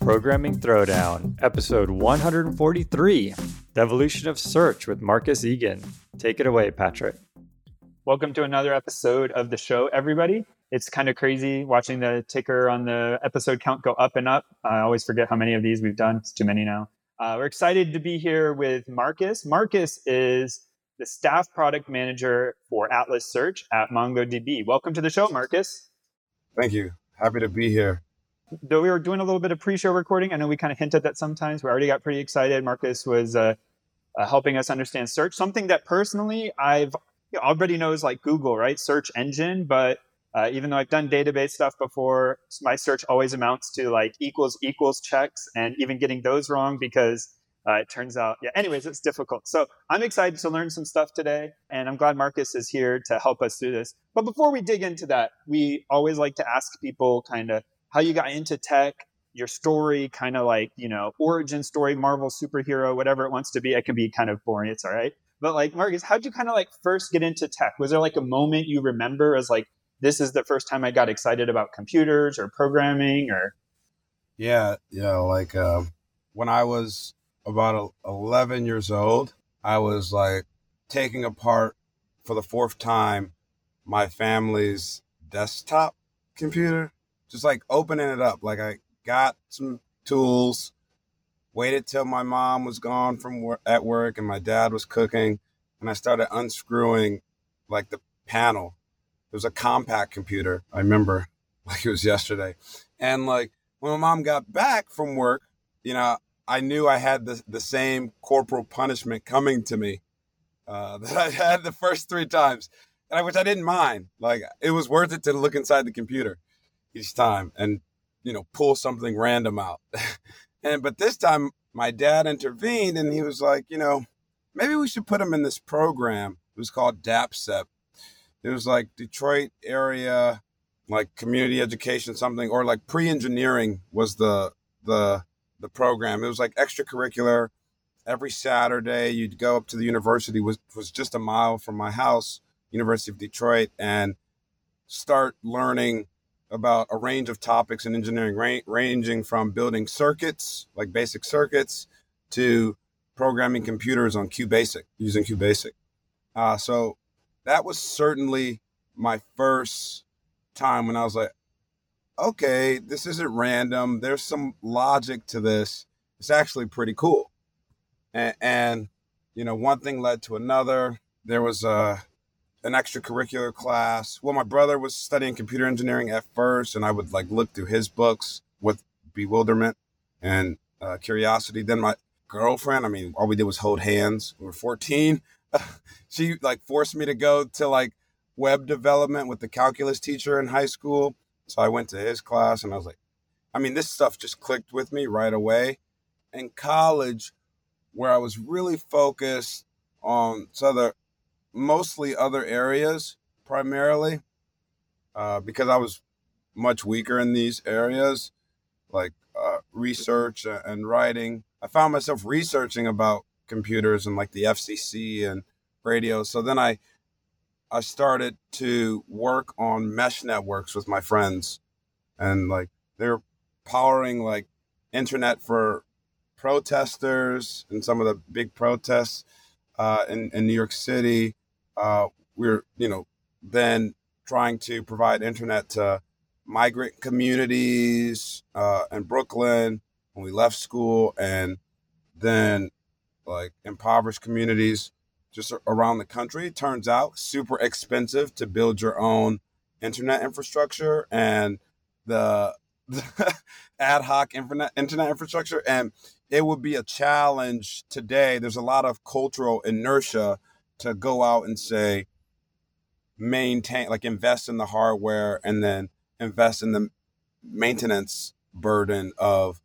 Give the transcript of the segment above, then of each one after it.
Programming Throwdown, episode 143 The Evolution of Search with Marcus Egan. Take it away, Patrick. Welcome to another episode of the show, everybody. It's kind of crazy watching the ticker on the episode count go up and up. I always forget how many of these we've done. It's too many now. Uh, we're excited to be here with Marcus. Marcus is the staff product manager for Atlas Search at MongoDB. Welcome to the show, Marcus. Thank you. Happy to be here though we were doing a little bit of pre-show recording, I know we kind of hinted at that sometimes. We already got pretty excited. Marcus was uh, uh, helping us understand search, something that personally I've you know, already knows like Google, right? Search engine, but uh, even though I've done database stuff before, my search always amounts to like equals equals checks, and even getting those wrong because uh, it turns out, yeah. Anyways, it's difficult. So I'm excited to learn some stuff today, and I'm glad Marcus is here to help us through this. But before we dig into that, we always like to ask people kind of how you got into tech, your story, kind of like, you know, origin story, Marvel superhero, whatever it wants to be. It can be kind of boring. It's all right. But like, Marcus, how'd you kind of like first get into tech? Was there like a moment you remember as like, this is the first time I got excited about computers or programming or? Yeah. Yeah. Like, uh, when I was about 11 years old, I was like taking apart for the fourth time my family's desktop computer just like opening it up. Like I got some tools, waited till my mom was gone from work, at work and my dad was cooking, and I started unscrewing like the panel. It was a Compaq computer. I remember like it was yesterday. And like when my mom got back from work, you know, I knew I had the, the same corporal punishment coming to me uh, that I had the first three times, and I, which I didn't mind. Like it was worth it to look inside the computer each time and you know pull something random out and but this time my dad intervened and he was like you know maybe we should put him in this program it was called DAPCEP it was like detroit area like community education something or like pre-engineering was the the the program it was like extracurricular every saturday you'd go up to the university was was just a mile from my house university of detroit and start learning about a range of topics in engineering, ra- ranging from building circuits, like basic circuits, to programming computers on QBasic, using QBasic. Uh, so that was certainly my first time when I was like, okay, this isn't random. There's some logic to this. It's actually pretty cool. And, and you know, one thing led to another. There was a an extracurricular class. Well, my brother was studying computer engineering at first, and I would like look through his books with bewilderment and uh, curiosity. Then my girlfriend, I mean, all we did was hold hands. We were 14. she like forced me to go to like web development with the calculus teacher in high school. So I went to his class and I was like, I mean, this stuff just clicked with me right away. In college, where I was really focused on so the mostly other areas primarily uh, because I was much weaker in these areas, like uh, research and writing. I found myself researching about computers and like the FCC and radio. So then I I started to work on mesh networks with my friends, and like they're powering like internet for protesters and some of the big protests uh, in, in New York City uh, we're you know then trying to provide internet to migrant communities uh, in Brooklyn when we left school, and then like impoverished communities just around the country. It turns out super expensive to build your own internet infrastructure and the, the ad hoc internet internet infrastructure, and it would be a challenge today. There's a lot of cultural inertia to go out and say maintain like invest in the hardware and then invest in the maintenance burden of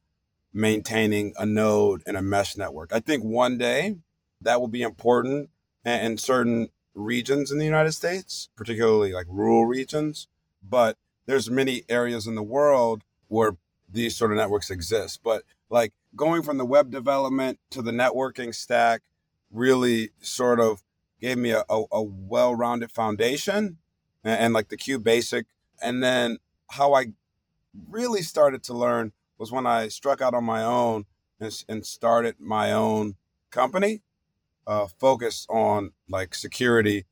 maintaining a node in a mesh network. I think one day that will be important in certain regions in the United States, particularly like rural regions, but there's many areas in the world where these sort of networks exist. But like going from the web development to the networking stack really sort of gave me a, a, a well-rounded foundation and, and like the QBasic. And then how I really started to learn was when I struck out on my own and, and started my own company uh, focused on like security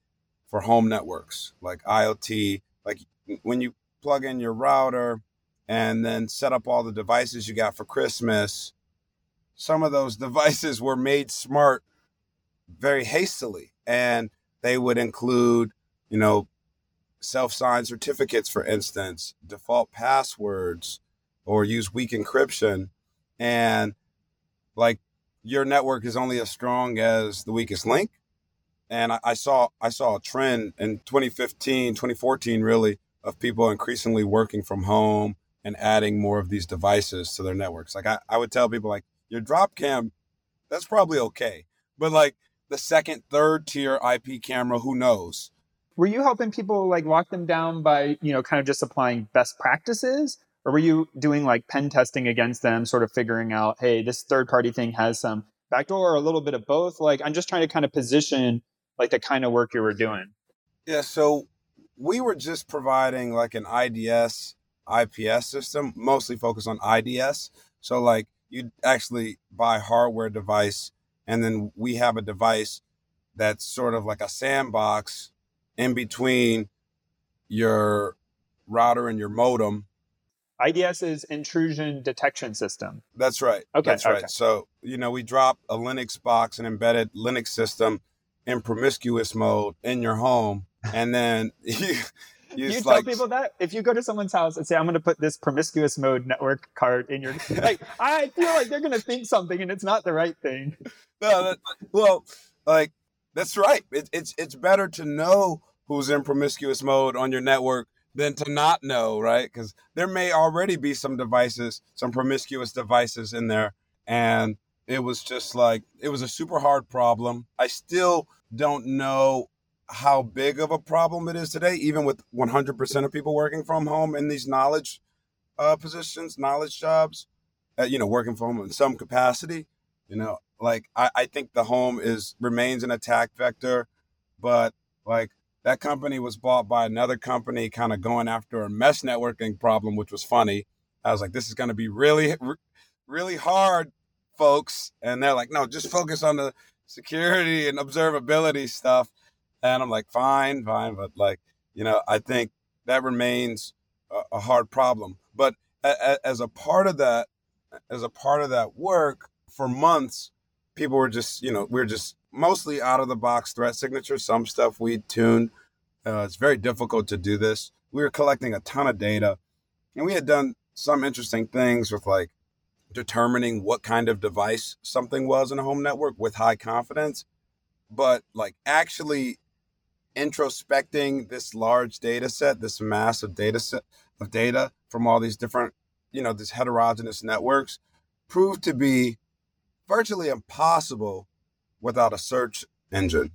for home networks, like IoT. Like when you plug in your router and then set up all the devices you got for Christmas, some of those devices were made smart very hastily. And they would include, you know, self signed certificates, for instance, default passwords, or use weak encryption. And like your network is only as strong as the weakest link. And I, I saw I saw a trend in 2015, 2014, really, of people increasingly working from home and adding more of these devices to their networks. Like I, I would tell people like your Dropcam, that's probably okay. But like the second, third tier IP camera, who knows? Were you helping people like lock them down by, you know, kind of just applying best practices? Or were you doing like pen testing against them, sort of figuring out, hey, this third party thing has some backdoor or a little bit of both? Like I'm just trying to kind of position like the kind of work you were doing. Yeah, so we were just providing like an IDS IPS system, mostly focused on IDS. So like you actually buy hardware device and then we have a device that's sort of like a sandbox in between your router and your modem. IDS is intrusion detection system. That's right. Okay. That's right. So, you know, we drop a Linux box, an embedded Linux system in promiscuous mode in your home. And then you, you, you tell like, people that if you go to someone's house and say, "I'm going to put this promiscuous mode network card in your," like, I feel like they're going to think something, and it's not the right thing. No, that, well, like that's right. It, it's it's better to know who's in promiscuous mode on your network than to not know, right? Because there may already be some devices, some promiscuous devices in there, and it was just like it was a super hard problem. I still don't know how big of a problem it is today, even with 100% of people working from home in these knowledge uh, positions, knowledge jobs, uh, you know, working from home in some capacity. You know, like I, I think the home is remains an attack vector, but like that company was bought by another company, kind of going after a mesh networking problem, which was funny. I was like, this is going to be really, really hard, folks. And they're like, no, just focus on the security and observability stuff. And I'm like, fine, fine. But like, you know, I think that remains a, hard problem. But as a part of that, as a part of that work for months, people were just, you know, we are just mostly out of the box threat signature. Some stuff we tuned. Uh, it's very difficult to do this. We were collecting a ton of data and we had done some interesting things with like determining what kind of device something was in a home network with high confidence. But like actually introspecting this large data set, this massive data set of data from all these different, you know, these heterogeneous networks proved to be virtually impossible without a search engine.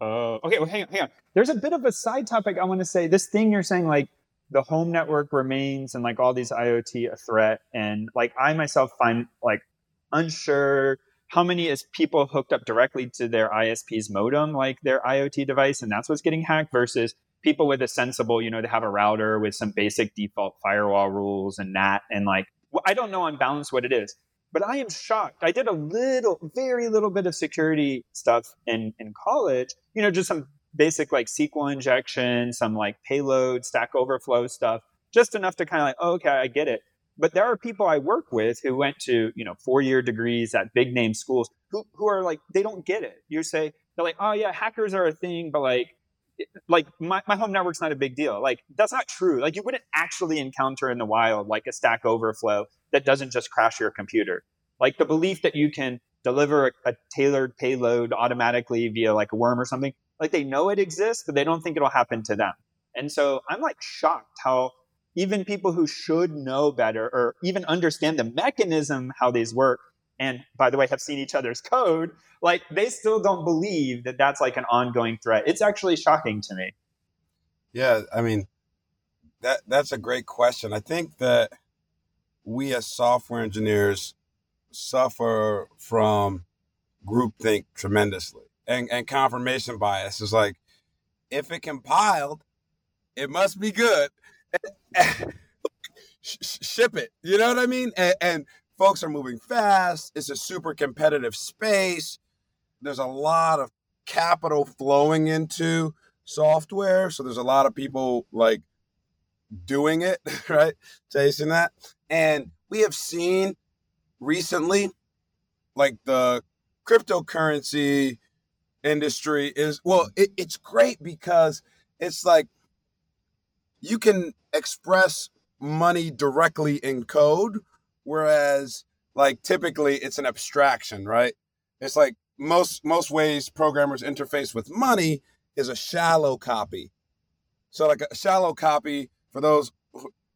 Uh, okay. Well, hang on, hang on. There's a bit of a side topic I want to say. This thing you're saying, like the home network remains and like all these IoT a threat, and like I myself find like unsure how many is people hooked up directly to their ISP's modem, like their IoT device, and that's what's getting hacked versus people with a sensible, you know, they have a router with some basic default firewall rules and that, and like I don't know on balance what it is, but I am shocked. I did a little, very little bit of security stuff in in college, you know, just some basic like SQL injection, some like payload, Stack Overflow stuff, just enough to kind of like, oh, okay, I get it. But there are people I work with who went to, you know, four year degrees at big name schools who, who are like, they don't get it. You say, they're like, oh yeah, hackers are a thing, but like, like my, my home network's not a big deal. Like that's not true. Like you wouldn't actually encounter in the wild like a stack overflow that doesn't just crash your computer. Like the belief that you can deliver a, a tailored payload automatically via like a worm or something, like they know it exists, but they don't think it'll happen to them. And so I'm like shocked how even people who should know better or even understand the mechanism how these work and by the way have seen each other's code like they still don't believe that that's like an ongoing threat it's actually shocking to me yeah i mean that that's a great question i think that we as software engineers suffer from groupthink tremendously. And, and confirmation bias is like, if it compiled, it must be good. Ship it. You know what I mean? And, and folks are moving fast. It's a super competitive space. There's a lot of capital flowing into software. So there's a lot of people like doing it, right? Chasing that. And we have seen recently, like the cryptocurrency industry is, well, it, it's great because it's like you can express money directly in code, whereas like typically it's an abstraction, right? It's like most most ways programmers interface with money is a shallow copy. So like a shallow copy for those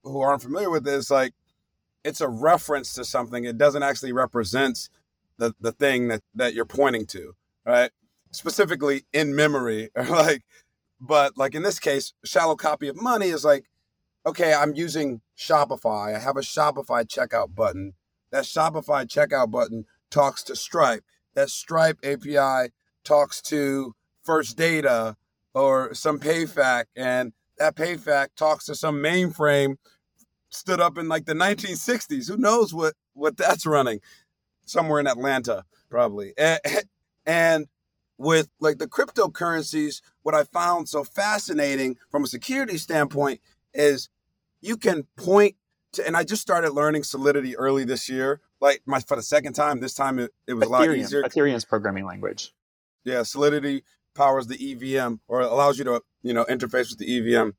who aren't familiar with this, like it's a reference to something. It doesn't actually represent the the thing that that you're pointing to, right? Specifically in memory, like. But like in this case, shallow copy of money is like, okay, I'm using Shopify. I have a Shopify checkout button. That Shopify checkout button talks to Stripe. That Stripe API talks to First Data or some PayFac, and that PayFac talks to some mainframe stood up in like the 1960s. Who knows what what that's running? Somewhere in Atlanta, probably. And, and with like the cryptocurrencies, what I found so fascinating from a security standpoint is you can point to, and I just started learning Solidity early this year, like my for the second time. This time it, it was Ethereum, a lot easier. Ethereum's programming language. Yeah, Solidity powers the EVM or allows you to you know interface with the EVM.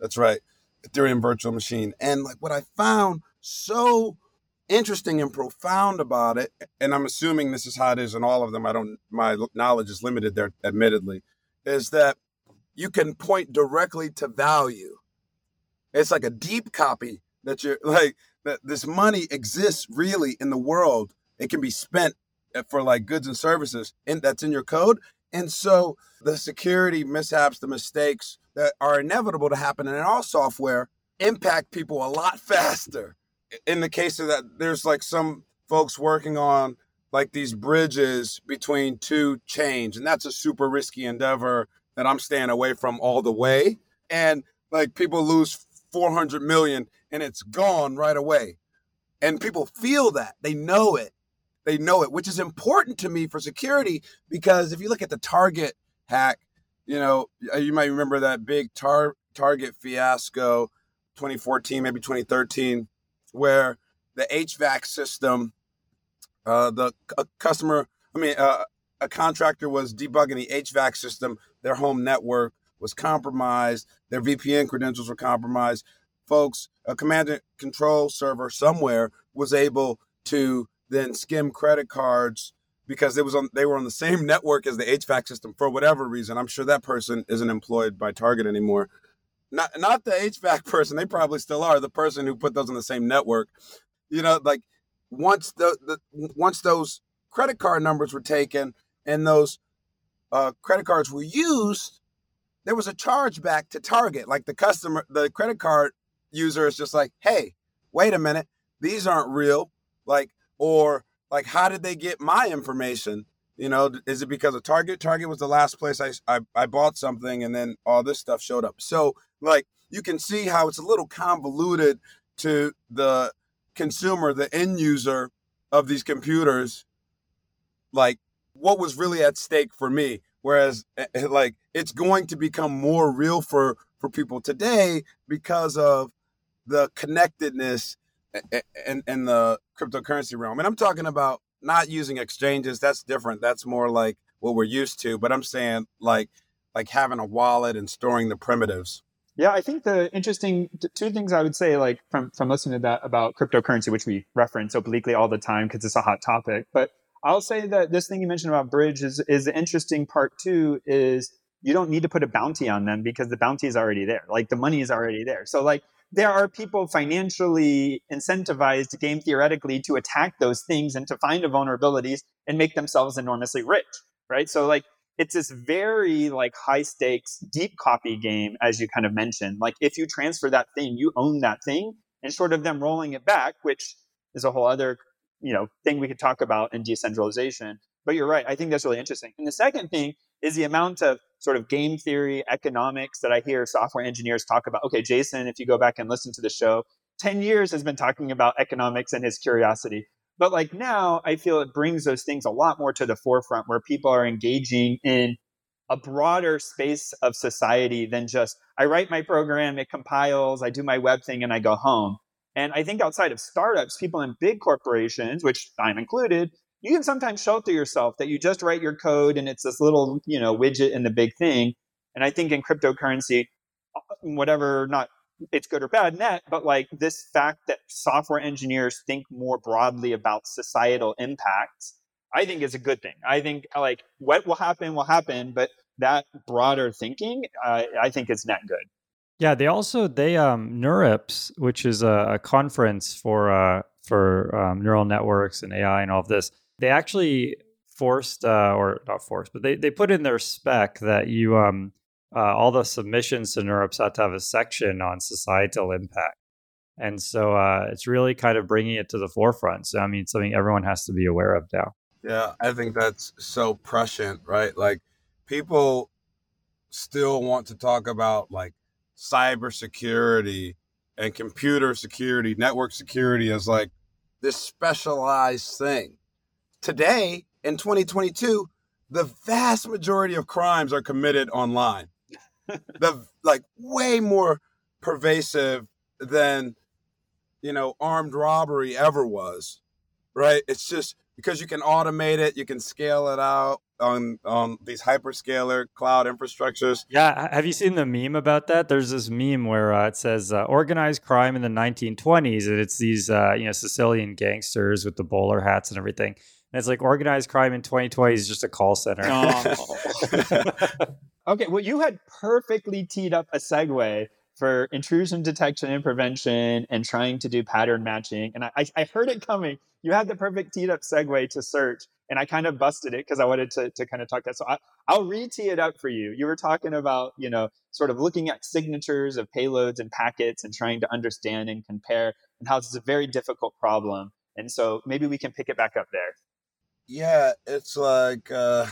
That's right. Ethereum virtual machine. And like what I found so interesting and profound about it, and I'm assuming this is how it is in all of them. I don't, my knowledge is limited there, admittedly, is that you can point directly to value. It's like a deep copy that you're like, that this money exists really in the world. It can be spent for like goods and services and that's in your code. And so the security mishaps, the mistakes, that are inevitable to happen in all software impact people a lot faster. In the case of that, there's like some folks working on like these bridges between two chains, and that's a super risky endeavor that I'm staying away from all the way. And like people lose 400 million and it's gone right away. And people feel that, they know it. They know it, which is important to me for security because if you look at the target hack, you know, you might remember that big tar- Target fiasco, 2014, maybe 2013, where the HVAC system, uh, the customer, I mean, uh, a contractor was debugging the HVAC system. Their home network was compromised. Their VPN credentials were compromised. Folks, a command and control server somewhere was able to then skim credit cards because it was on they were on the same network as the HVAC system for whatever reason. I'm sure that person isn't employed by Target anymore. Not not the HVAC person, they probably still are. The person who put those on the same network. You know, like once the, the once those credit card numbers were taken and those uh, credit cards were used, there was a charge back to Target. Like the customer, the credit card user is just like, hey, wait a minute, these aren't real. Like, or like how did they get my information you know is it because of target target was the last place I, I, I bought something and then all this stuff showed up so like you can see how it's a little convoluted to the consumer the end user of these computers like what was really at stake for me whereas eh, eh, like it's going to become more real for for people today because of the connectedness in, and the cryptocurrency realm. And I'm talking about not using exchanges. That's different. That's more like what we're used to. But I'm saying like like having a wallet and storing the primitives. Yeah, I think the interesting two things I would say, like from from listening to that about cryptocurrency, which we reference obliquely all the time because it's a hot topic. But I'll say that this thing you mentioned about bridge is is the interesting part too. Is you don't need to put a bounty on them because the bounty is already there. Like the money is already there. So like there are people financially incentivized game theoretically to attack those things and to find the vulnerabilities and make themselves enormously rich right so like it's this very like high stakes deep copy game as you kind of mentioned like if you transfer that thing you own that thing and short of them rolling it back, which is a whole other you know thing we could talk about in decentralization. But you're right. I think that's really interesting. And the second thing is the amount of sort of game theory economics that I hear software engineers talk about. Okay, Jason, if you go back and listen to the show, 10 years has been talking about economics and his curiosity. But like now, I feel it brings those things a lot more to the forefront where people are engaging in a broader space of society than just I write my program, it compiles, I do my web thing, and I go home. And I think outside of startups, people in big corporations, which I'm included, you can sometimes shelter yourself that you just write your code and it's this little, you know, widget in the big thing. And I think in cryptocurrency, uh, whatever, not it's good or bad net, but like this fact that software engineers think more broadly about societal impacts, I think is a good thing. I think like what will happen will happen, but that broader thinking, uh, I think is net good. Yeah, they also they um NeurIPS, which is a, a conference for uh for um, neural networks and AI and all of this. They actually forced uh, or not forced, but they they put in their spec that you um uh, all the submissions to NeurIPS had to have a section on societal impact. And so uh, it's really kind of bringing it to the forefront. So, I mean, something everyone has to be aware of now. Yeah, I think that's so prescient, right? Like, people still want to talk about like cybersecurity and computer security, network security as like this specialized thing. Today, in 2022, the vast majority of crimes are committed online the like way more pervasive than you know armed robbery ever was right it's just because you can automate it you can scale it out on on these hyperscaler cloud infrastructures yeah have you seen the meme about that there's this meme where uh, it says uh, organized crime in the 1920s and it's these uh, you know sicilian gangsters with the bowler hats and everything and it's like organized crime in 2020 is just a call center. Oh. okay, well, you had perfectly teed up a segue for intrusion detection and prevention and trying to do pattern matching. And I, I heard it coming. You had the perfect teed up segue to search, and I kind of busted it because I wanted to, to kind of talk that. So I, I'll re-tee it up for you. You were talking about, you know, sort of looking at signatures of payloads and packets and trying to understand and compare, and how this is a very difficult problem. And so maybe we can pick it back up there. Yeah, it's like uh,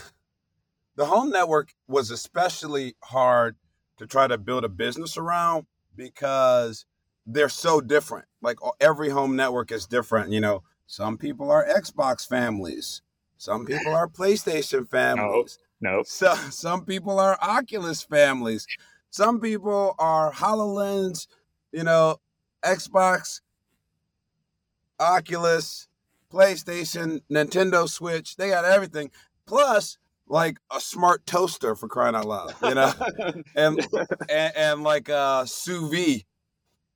the home network was especially hard to try to build a business around because they're so different. Like every home network is different. You know, some people are Xbox families, some people are PlayStation families. No, no. So, some people are Oculus families. Some people are HoloLens, you know, Xbox, Oculus, PlayStation, Nintendo Switch. They got everything. Plus, like a smart toaster for crying out loud, you know, and, and, and like a sous vide,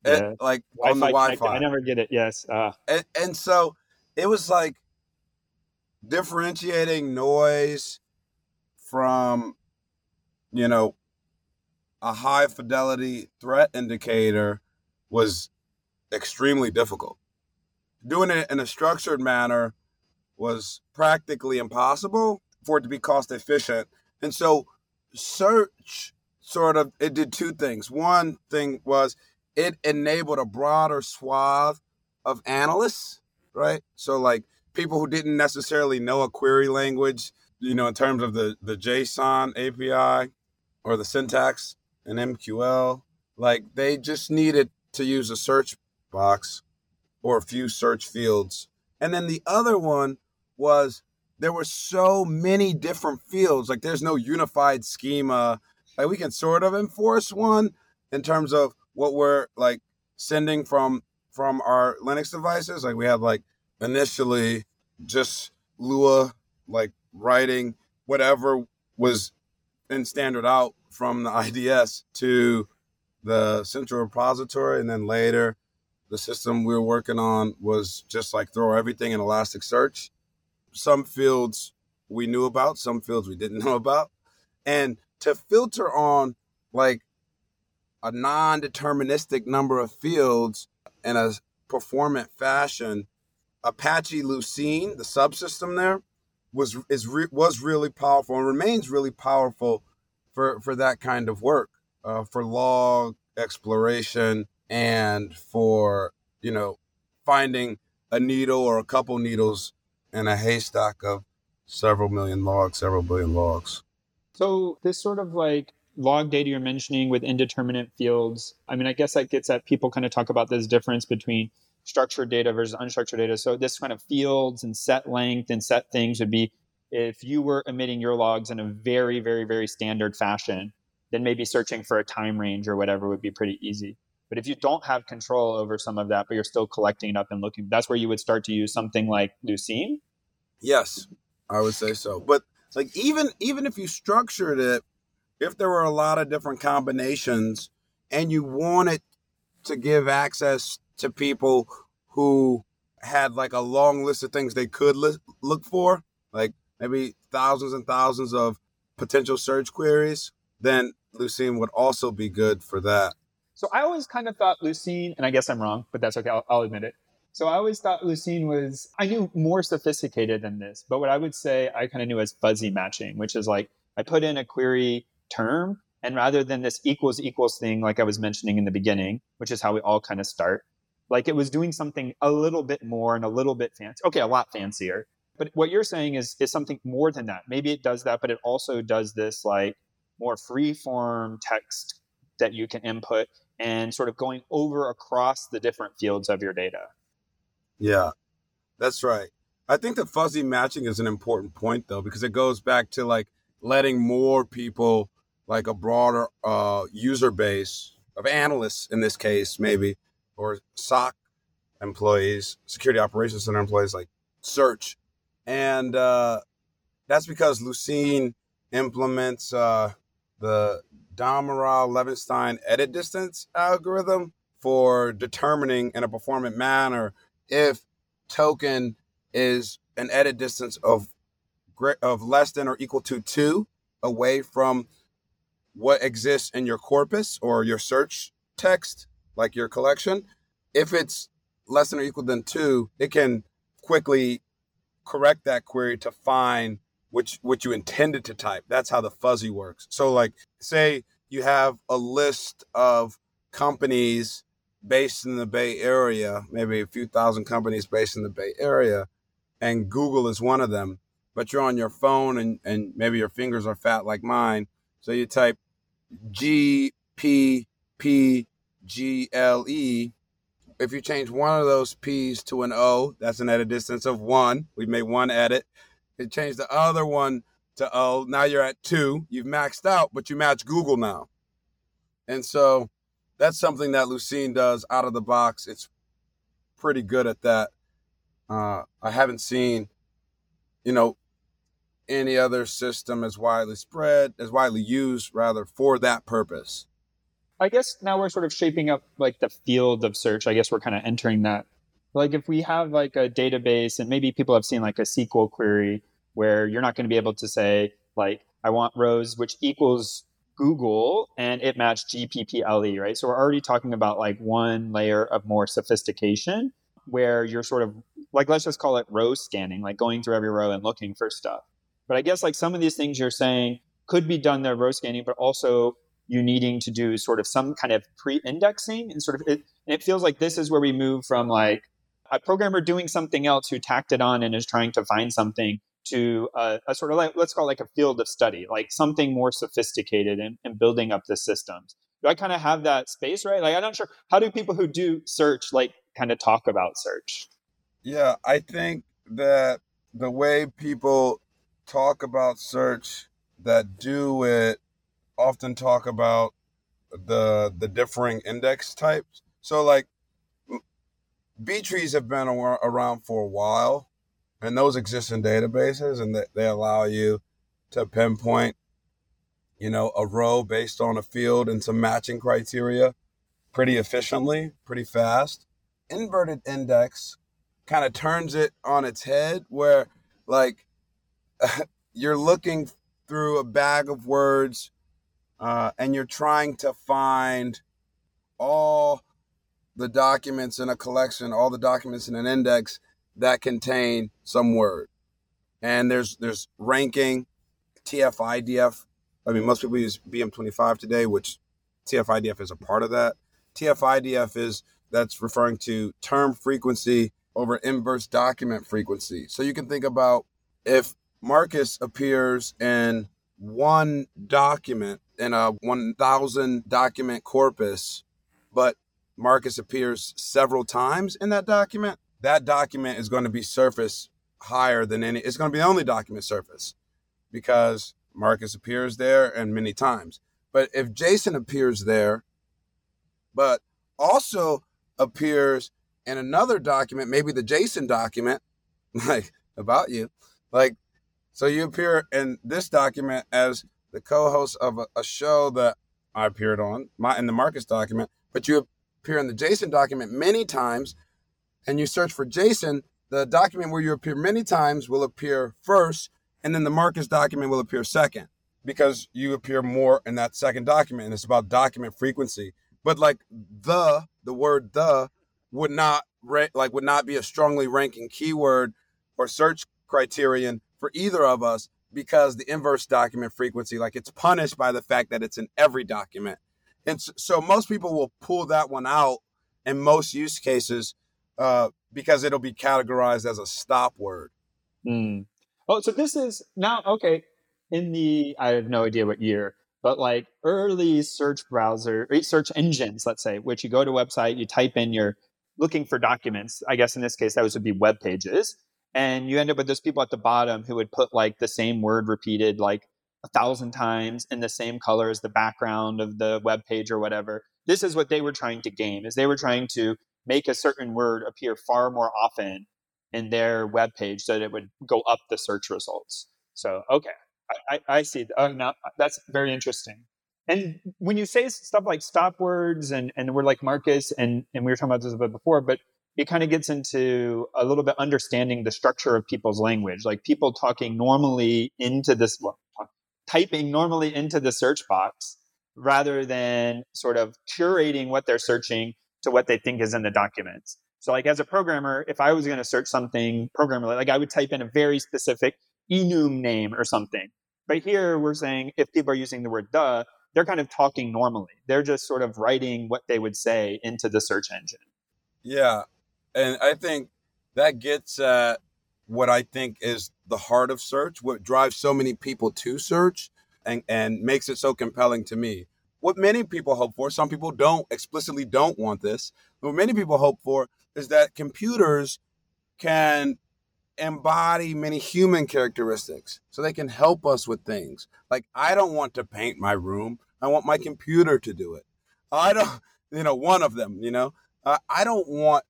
yeah. like Wi-Fi on the Wi-Fi. I never get it. Yes, uh. and, and so it was like differentiating noise from, you know, a high fidelity threat indicator was extremely difficult doing it in a structured manner was practically impossible for it to be cost efficient. And so search sort of it did two things. One thing was it enabled a broader swath of analysts, right? So like people who didn't necessarily know a query language, you know, in terms of the the JSON API or the syntax in MQL, like they just needed to use a search box or a few search fields. And then the other one was there were so many different fields. Like there's no unified schema. Like we can sort of enforce one in terms of what we're like sending from from our Linux devices. Like we have like initially just Lua like writing whatever was in standard out from the IDS to the central repository, and then later the system we were working on was just like throw everything in Elasticsearch. Some fields we knew about, some fields we didn't know about. And to filter on like a non deterministic number of fields in a performant fashion, Apache Lucene, the subsystem there, was is re, was really powerful and remains really powerful for for that kind of work, uh, for log exploration, and for you know, finding a needle or a couple needles in a haystack of several million logs, several billion logs. So this sort of like log data you're mentioning with indeterminate fields, I mean, I guess that gets at people kind of talk about this difference between structured data versus unstructured data. So this kind of fields and set length and set things would be if you were emitting your logs in a very, very, very standard fashion, then maybe searching for a time range or whatever would be pretty easy. But if you don't have control over some of that, but you're still collecting it up and looking, that's where you would start to use something like Lucene. Yes, I would say so. But like even even if you structured it, if there were a lot of different combinations and you wanted to give access to people who had like a long list of things they could li- look for, like maybe thousands and thousands of potential search queries, then Lucene would also be good for that. So I always kind of thought Lucene, and I guess I'm wrong, but that's okay. I'll, I'll admit it. So I always thought Lucene was, I knew more sophisticated than this, but what I would say I kind of knew as fuzzy matching, which is like I put in a query term, and rather than this equals equals thing, like I was mentioning in the beginning, which is how we all kind of start, like it was doing something a little bit more and a little bit fancy. Okay, a lot fancier. But what you're saying is is something more than that. Maybe it does that, but it also does this like more free form text that you can input and sort of going over across the different fields of your data. Yeah, that's right. I think the fuzzy matching is an important point though, because it goes back to like letting more people, like a broader uh, user base of analysts in this case, maybe, or SOC employees, security operations center employees, like search. And uh, that's because Lucene implements uh, the Damerau Levenshtein edit distance algorithm for determining in a performant manner if token is an edit distance of of less than or equal to two away from what exists in your corpus or your search text, like your collection. If it's less than or equal than two, it can quickly correct that query to find which what you intended to type. That's how the fuzzy works. So like say you have a list of companies based in the Bay Area, maybe a few thousand companies based in the Bay Area, and Google is one of them, but you're on your phone and, and maybe your fingers are fat like mine. So you type G P P G L E. If you change one of those P's to an O, that's an edit distance of one. We've made one edit. You change the other one to O. Now you're at two. You've maxed out, but you match Google now. And so that's something that Lucene does out of the box. It's pretty good at that. Uh, I haven't seen, you know, any other system as widely spread, as widely used rather for that purpose. I guess now we're sort of shaping up like the field of search. I guess we're kind of entering that. Like if we have like a database and maybe people have seen like a SQL query where you're not going to be able to say like I want rows which equals Google and it matched GPPLE, right? So we're already talking about like one layer of more sophistication where you're sort of like let's just call it row scanning, like going through every row and looking for stuff. But I guess like some of these things you're saying could be done there row scanning, but also you needing to do sort of some kind of pre-indexing and sort of it, and it feels like this is where we move from like a programmer doing something else who tacked it on and is trying to find something to a, a, sort of like let's call it like a field of study, like something more sophisticated in, in building up the systems. Do I kind of have that space right? Like I'm not sure how do people who do search like kind of talk about search? Yeah, I think that the way people talk about search that do it often talk about the the differing index types. So like B trees have been around for a while, and those exist in databases and they allow you to pinpoint you know a row based on a field and some matching criteria pretty efficiently pretty fast inverted index kind of turns it on its head where like you're looking through a bag of words uh, and you're trying to find all the documents in a collection all the documents in an index that contain some word. And there's there's ranking, TF-IDF. I mean, most people use BM25 today, which TF-IDF is a part of that. TF-IDF is that's referring to term frequency over inverse document frequency. So you can think about if Marcus appears in one document in a 1000 document corpus, but Marcus appears several times in that document, that document is going to be surface higher than any, it's going to be the only document surface because Marcus appears there and many times. But if Jason appears there, but also appears in another document, maybe the Jason document, like about you, like so you appear in this document as the co-host of a, a show that I appeared on, my in the Marcus document, but you appear in the Jason document many times, and you search for Jason. The document where you appear many times will appear first, and then the Marcus document will appear second because you appear more in that second document, and it's about document frequency. But like the the word the would not like would not be a strongly ranking keyword or search criterion for either of us because the inverse document frequency, like it's punished by the fact that it's in every document. And so most people will pull that one out in most use cases uh, because it'll be categorized as a stop word. Mm. Oh, so this is now, okay, in the, I have no idea what year, but like early search browser, search engines, let's say, which you go to website, you type in your looking for documents. I guess in this case, those would be web pages and you end up with those people at the bottom who would put like the same word repeated like a thousand times in the same color as the background of the web page or whatever. This is what they were trying to game is they were trying to make a certain word appear far more often in their web page so that it would go up the search results. So okay. I, I, see oh, now uh, that's very interesting. And when you say stuff like stop words and, and we're like Marcus and, and we were talking about this a bit before, but it kind of gets into a little bit understanding the structure of people's language, like people talking normally into this, well, typing normally into the search box rather than sort of curating what they're searching to what they think is in the documents. So, like as a programmer, if I was going to search something programmer, like I would type in a very specific enum name or something. But here we're saying if people are using the word the, they're kind of talking normally. They're just sort of writing what they would say into the search engine. Yeah, and I think that gets at what I think is the heart of search, what drives so many people to search and, and makes it so compelling to me. What many people hope for, some people don't explicitly don't want this, what many people hope for is that computers can embody many human characteristics so they can help us with things. Like I don't want to paint my room. I want my computer to do it. I don't, you know, one of them, you know, uh, I don't want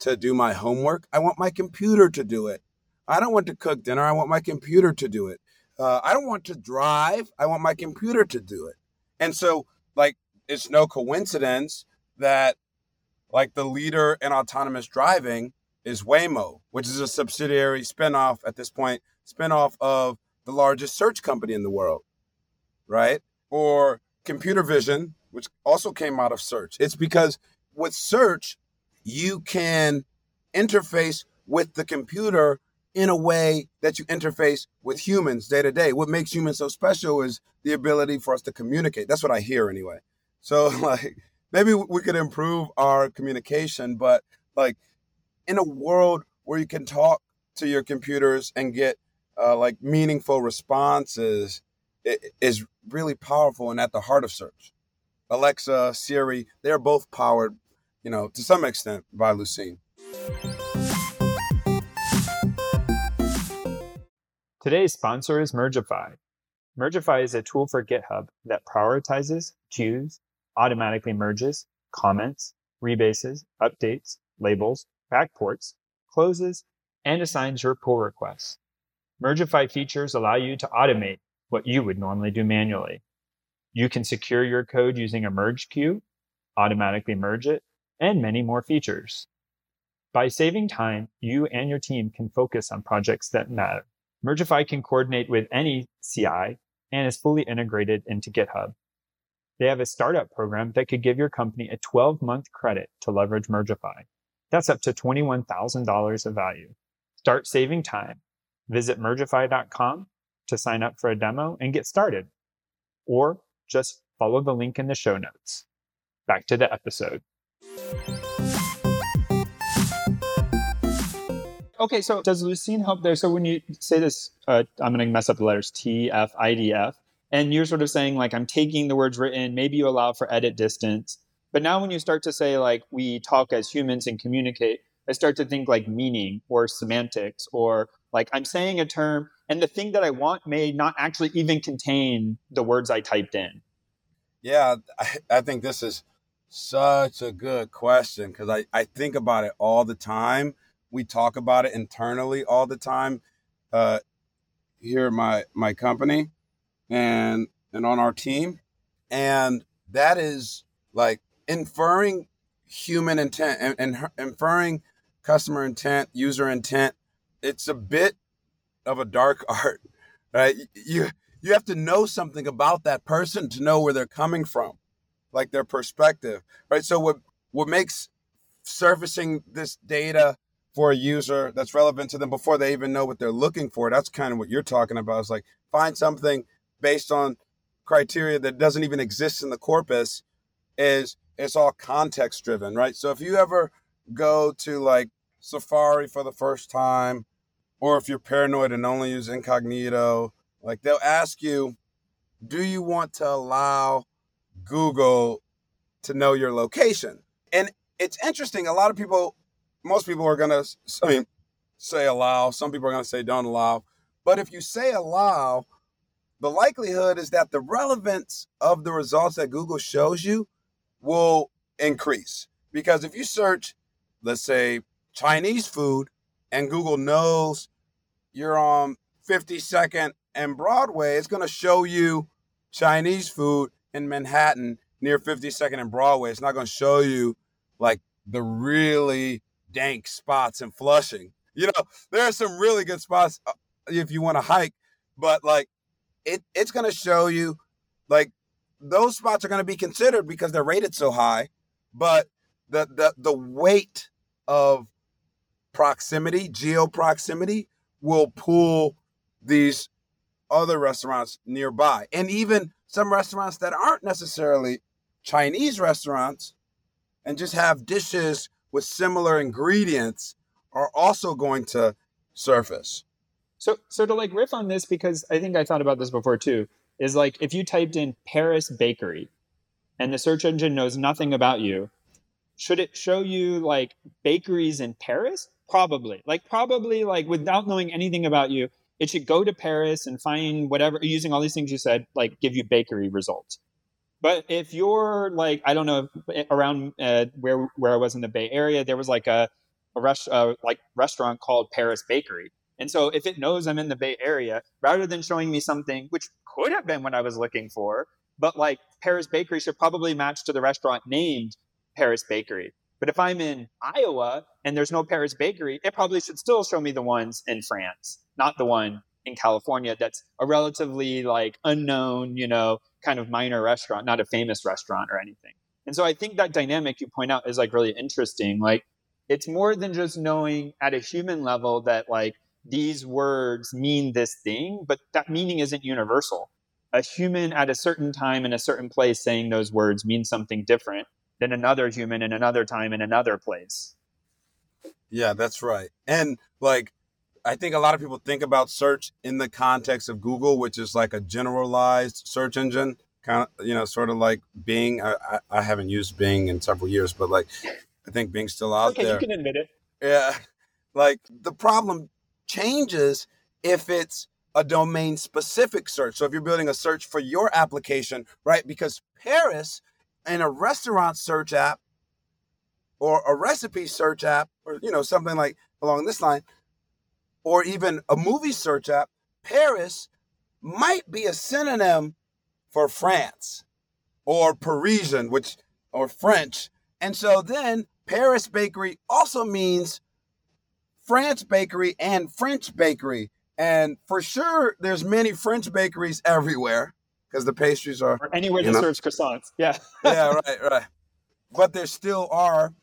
to do my homework. I want my computer to do it. I don't want to cook dinner. I want my computer to do it. Uh, I don't want to drive. I want my computer to do it. And so, like, it's no coincidence that, like, the leader in autonomous driving is Waymo, which is a subsidiary spinoff at this point, spinoff of the largest search company in the world, right? Or computer vision, which also came out of search. It's because with search, you can interface with the computer in a way that you interface with humans day to day. What makes humans so special is the ability for us to communicate. That's what I hear anyway. So like maybe we could improve our communication, but like in a world where you can talk to your computers and get uh, like meaningful responses it is really powerful and at the heart of search. Alexa, Siri, they're both powered you know, to some extent by Lucene. Today's sponsor is Mergify. Mergify is a tool for GitHub that prioritizes, queues, automatically merges, comments, rebases, updates, labels, backports, closes, and assigns your pull requests. Mergify features allow you to automate what you would normally do manually. You can secure your code using a merge queue, automatically merge it, and many more features. By saving time, you and your team can focus on projects that matter. Mergify can coordinate with any CI and is fully integrated into GitHub. They have a startup program that could give your company a 12 month credit to leverage Mergify. That's up to $21,000 of value. Start saving time. Visit mergify.com to sign up for a demo and get started. Or just follow the link in the show notes. Back to the episode. Okay, so does Lucene help there? So when you say this, uh, I'm going to mess up the letters T, F, I, D, F, and you're sort of saying, like, I'm taking the words written, maybe you allow for edit distance. But now when you start to say, like, we talk as humans and communicate, I start to think like meaning or semantics or like I'm saying a term and the thing that I want may not actually even contain the words I typed in. Yeah, I, I think this is such a good question because I, I think about it all the time. We talk about it internally all the time uh, here at my, my company and and on our team. And that is like inferring human intent and, and inferring customer intent, user intent. It's a bit of a dark art, right? You you have to know something about that person to know where they're coming from, like their perspective, right? So what what makes surfacing this data for a user that's relevant to them before they even know what they're looking for? That's kind of what you're talking about. It's like find something based on criteria that doesn't even exist in the corpus. Is it's all context driven, right? So if you ever go to like Safari for the first time, or if you're paranoid and only use incognito, like they'll ask you, do you want to allow Google to know your location? And it's interesting. A lot of people, most people are going to, I mean, say allow. Some people are going to say don't allow. But if you say allow, the likelihood is that the relevance of the results that Google shows you will increase. Because if you search, let's say, Chinese food, and Google knows you're on 52nd and Broadway, it's going to show you Chinese food in Manhattan near 52nd and Broadway. It's not going to show you like the really dank spots in Flushing. You know, there are some really good spots uh, if you want to hike, but like it, it's going to show you like those spots are going to be considered because they're rated so high, but the the the weight of proximity, geo proximity, will pull these other restaurants nearby. And even some restaurants that aren't necessarily Chinese restaurants and just have dishes with similar ingredients are also going to surface. So so to like riff on this because I think I thought about this before too is like if you typed in Paris bakery and the search engine knows nothing about you, should it show you like bakeries in Paris? Probably. Like probably like without knowing anything about you, it should go to Paris and find whatever using all these things you said, like give you bakery results. But if you're like I don't know around uh, where where I was in the Bay Area, there was like a a rest, uh, like restaurant called Paris Bakery. And so if it knows I'm in the Bay Area, rather than showing me something which could have been what I was looking for, but like Paris Bakery should probably match to the restaurant named Paris Bakery. But if I'm in Iowa and there's no Paris Bakery, it probably should still show me the ones in France, not the one in California that's a relatively like unknown, you know, kind of minor restaurant, not a famous restaurant or anything. And so I think that dynamic you point out is like really interesting. Like it's more than just knowing at a human level that like these words mean this thing, but that meaning isn't universal. A human at a certain time in a certain place saying those words means something different than another human in another time in another place. Yeah, that's right. And like, I think a lot of people think about search in the context of Google, which is like a generalized search engine, kind of, you know, sort of like Bing. I, I, I haven't used Bing in several years, but like, I think Bing's still out there. okay, there. you can admit it. Yeah. Like, the problem changes if it's a domain specific search. So if you're building a search for your application, right? Because Paris in a restaurant search app or a recipe search app or you know something like along this line or even a movie search app paris might be a synonym for france or parisian which or french. And so then paris bakery also means france bakery and french bakery. And for sure there's many french bakeries everywhere because the pastries are or anywhere that know? serves croissants. Yeah. yeah, right, right. But there still are,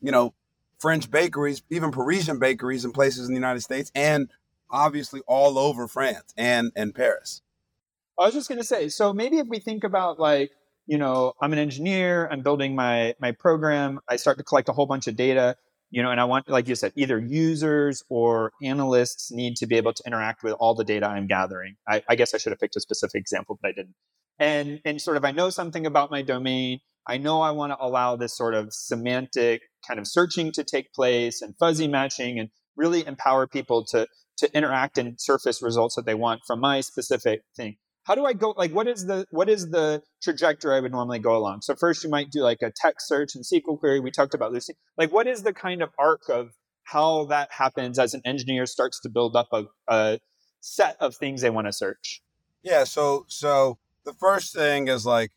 you know, French bakeries, even Parisian bakeries in places in the United States, and obviously all over France and and Paris. I was just going to say, so maybe if we think about like, you know, I'm an engineer, I'm building my my program, I start to collect a whole bunch of data. You know and i want like you said either users or analysts need to be able to interact with all the data i'm gathering. I, I guess i should have picked a specific example but i didn't. And and sort of i know something about my domain. I know i want to allow this sort of semantic kind of searching to take place and fuzzy matching and really empower people to to interact and surface results that they want from my specific thing how do I go like what is the what is the trajectory I would normally go along? So first you might do like a text search and SQL query. We talked about Lucene. Like what is the kind of arc of how that happens as an engineer starts to build up a, a set of things they want to search? Yeah, so so the first thing is like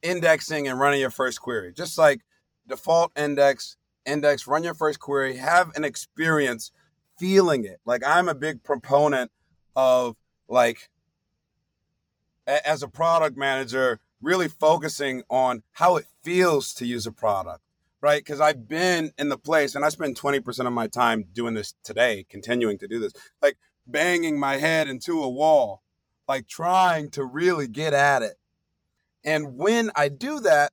indexing and running your first query. Just like default index, index, run your first query, have an experience feeling it. Like I'm a big proponent of like as a product manager, really focusing on how it feels to use a product, right? Because I've been in the place and I spend 20% of my time doing this today, continuing to do this, like banging my head into a wall, like trying to really get at it. And when I do that,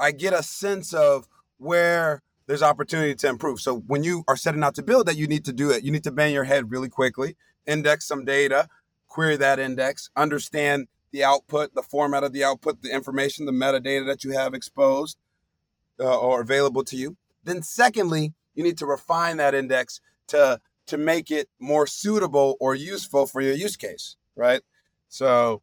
I get a sense of where there's opportunity to improve. So when you are setting out to build that, you need to do it. You need to bang your head really quickly, index some data, query that index, understand the output, the format of the output, the information, the metadata that you have exposed uh, or available to you. Then, secondly, you need to refine that index to to make it more suitable or useful for your use case, right? So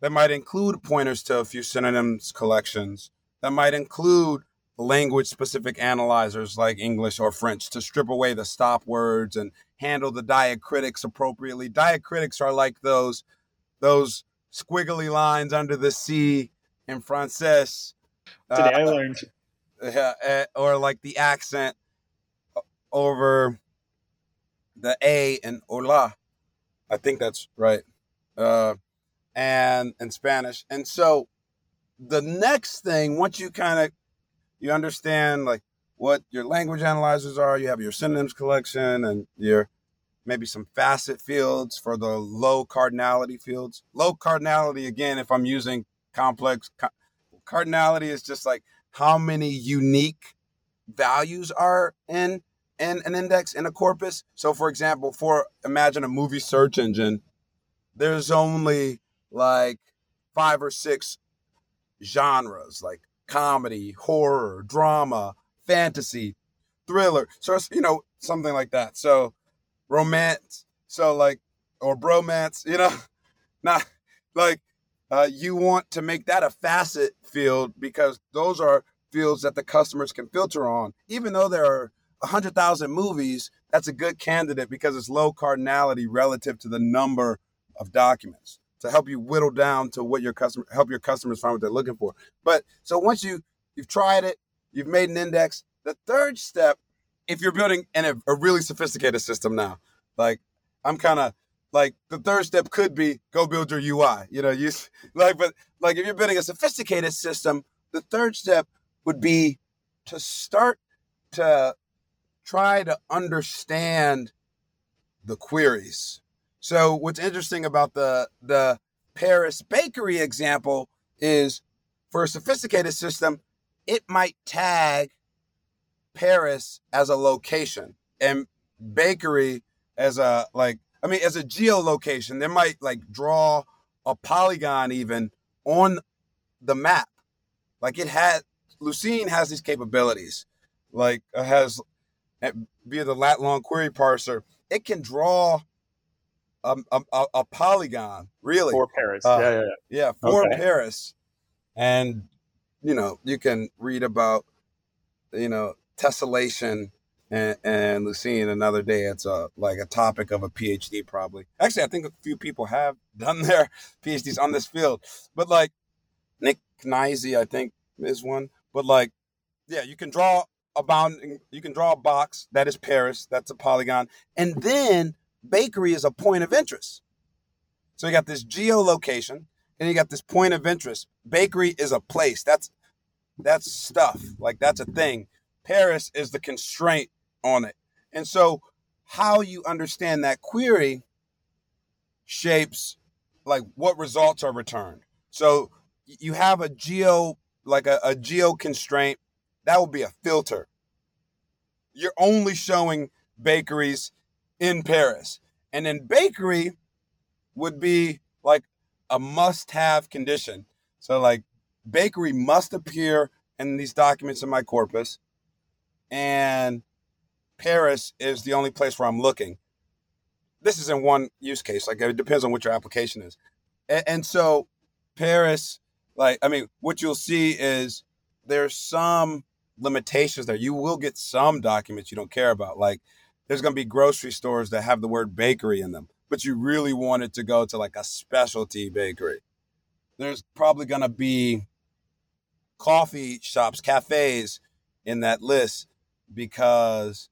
that might include pointers to a few synonyms collections. That might include language specific analyzers like English or French to strip away the stop words and handle the diacritics appropriately. Diacritics are like those those squiggly lines under the C in Frances. Today uh, I learned. Eh, or like the accent over the A in hola. I think that's right. Uh, and in Spanish. And so the next thing, once you kind of you understand like what your language analyzers are, you have your synonyms collection and your maybe some facet fields for the low cardinality fields. Low cardinality, again, if I'm using complex, cardinality is just like how many unique values are in in an index in a corpus. So, for example, for imagine a movie search engine, there's only like five or six genres like comedy, horror, drama, fantasy, thriller. So, you know, something like that. So, romance. So, like, or bromance, you know, not like uh, you want to make that a facet field because those are fields that the customers can filter on. Even though there are 100,000 movies, that's a good candidate because it's low cardinality relative to the number of documents to help you whittle down to what your customer help your customers find what they're looking for. But so once you you've tried it, you've made an index. The third step, if you're building in a, a really sophisticated system now, like I'm kind of like the third step could be go build your UI. You know, you like, but like if you're building a sophisticated system, the third step would be to start to try to understand the queries so what's interesting about the the Paris bakery example is for a sophisticated system, it might tag Paris as a location and bakery as a like I mean as a geolocation. They might like draw a polygon even on the map. Like it had Lucene has these capabilities. Like has eh, via the lat long query parser, it can draw a, a, a polygon, really. For Paris. Uh, yeah, yeah, yeah. Yeah, for okay. Paris. And, you know, you can read about, you know, tessellation and, and Lucene another day. It's a like a topic of a PhD, probably. Actually, I think a few people have done their PhDs on this field. But like Nick Knize, I think, is one. But like, yeah, you can draw a bound, you can draw a box that is Paris, that's a polygon, and then bakery is a point of interest. So you got this geolocation and you got this point of interest. Bakery is a place. That's that's stuff. Like that's a thing. Paris is the constraint on it. And so how you understand that query shapes like what results are returned. So you have a geo like a, a geo constraint that would be a filter you're only showing bakeries in Paris. And then bakery would be like a must have condition. So, like, bakery must appear in these documents in my corpus. And Paris is the only place where I'm looking. This is in one use case. Like, it depends on what your application is. And, and so, Paris, like, I mean, what you'll see is there's some limitations there. You will get some documents you don't care about. Like, there's going to be grocery stores that have the word bakery in them, but you really want it to go to like a specialty bakery. There's probably going to be coffee shops, cafes in that list because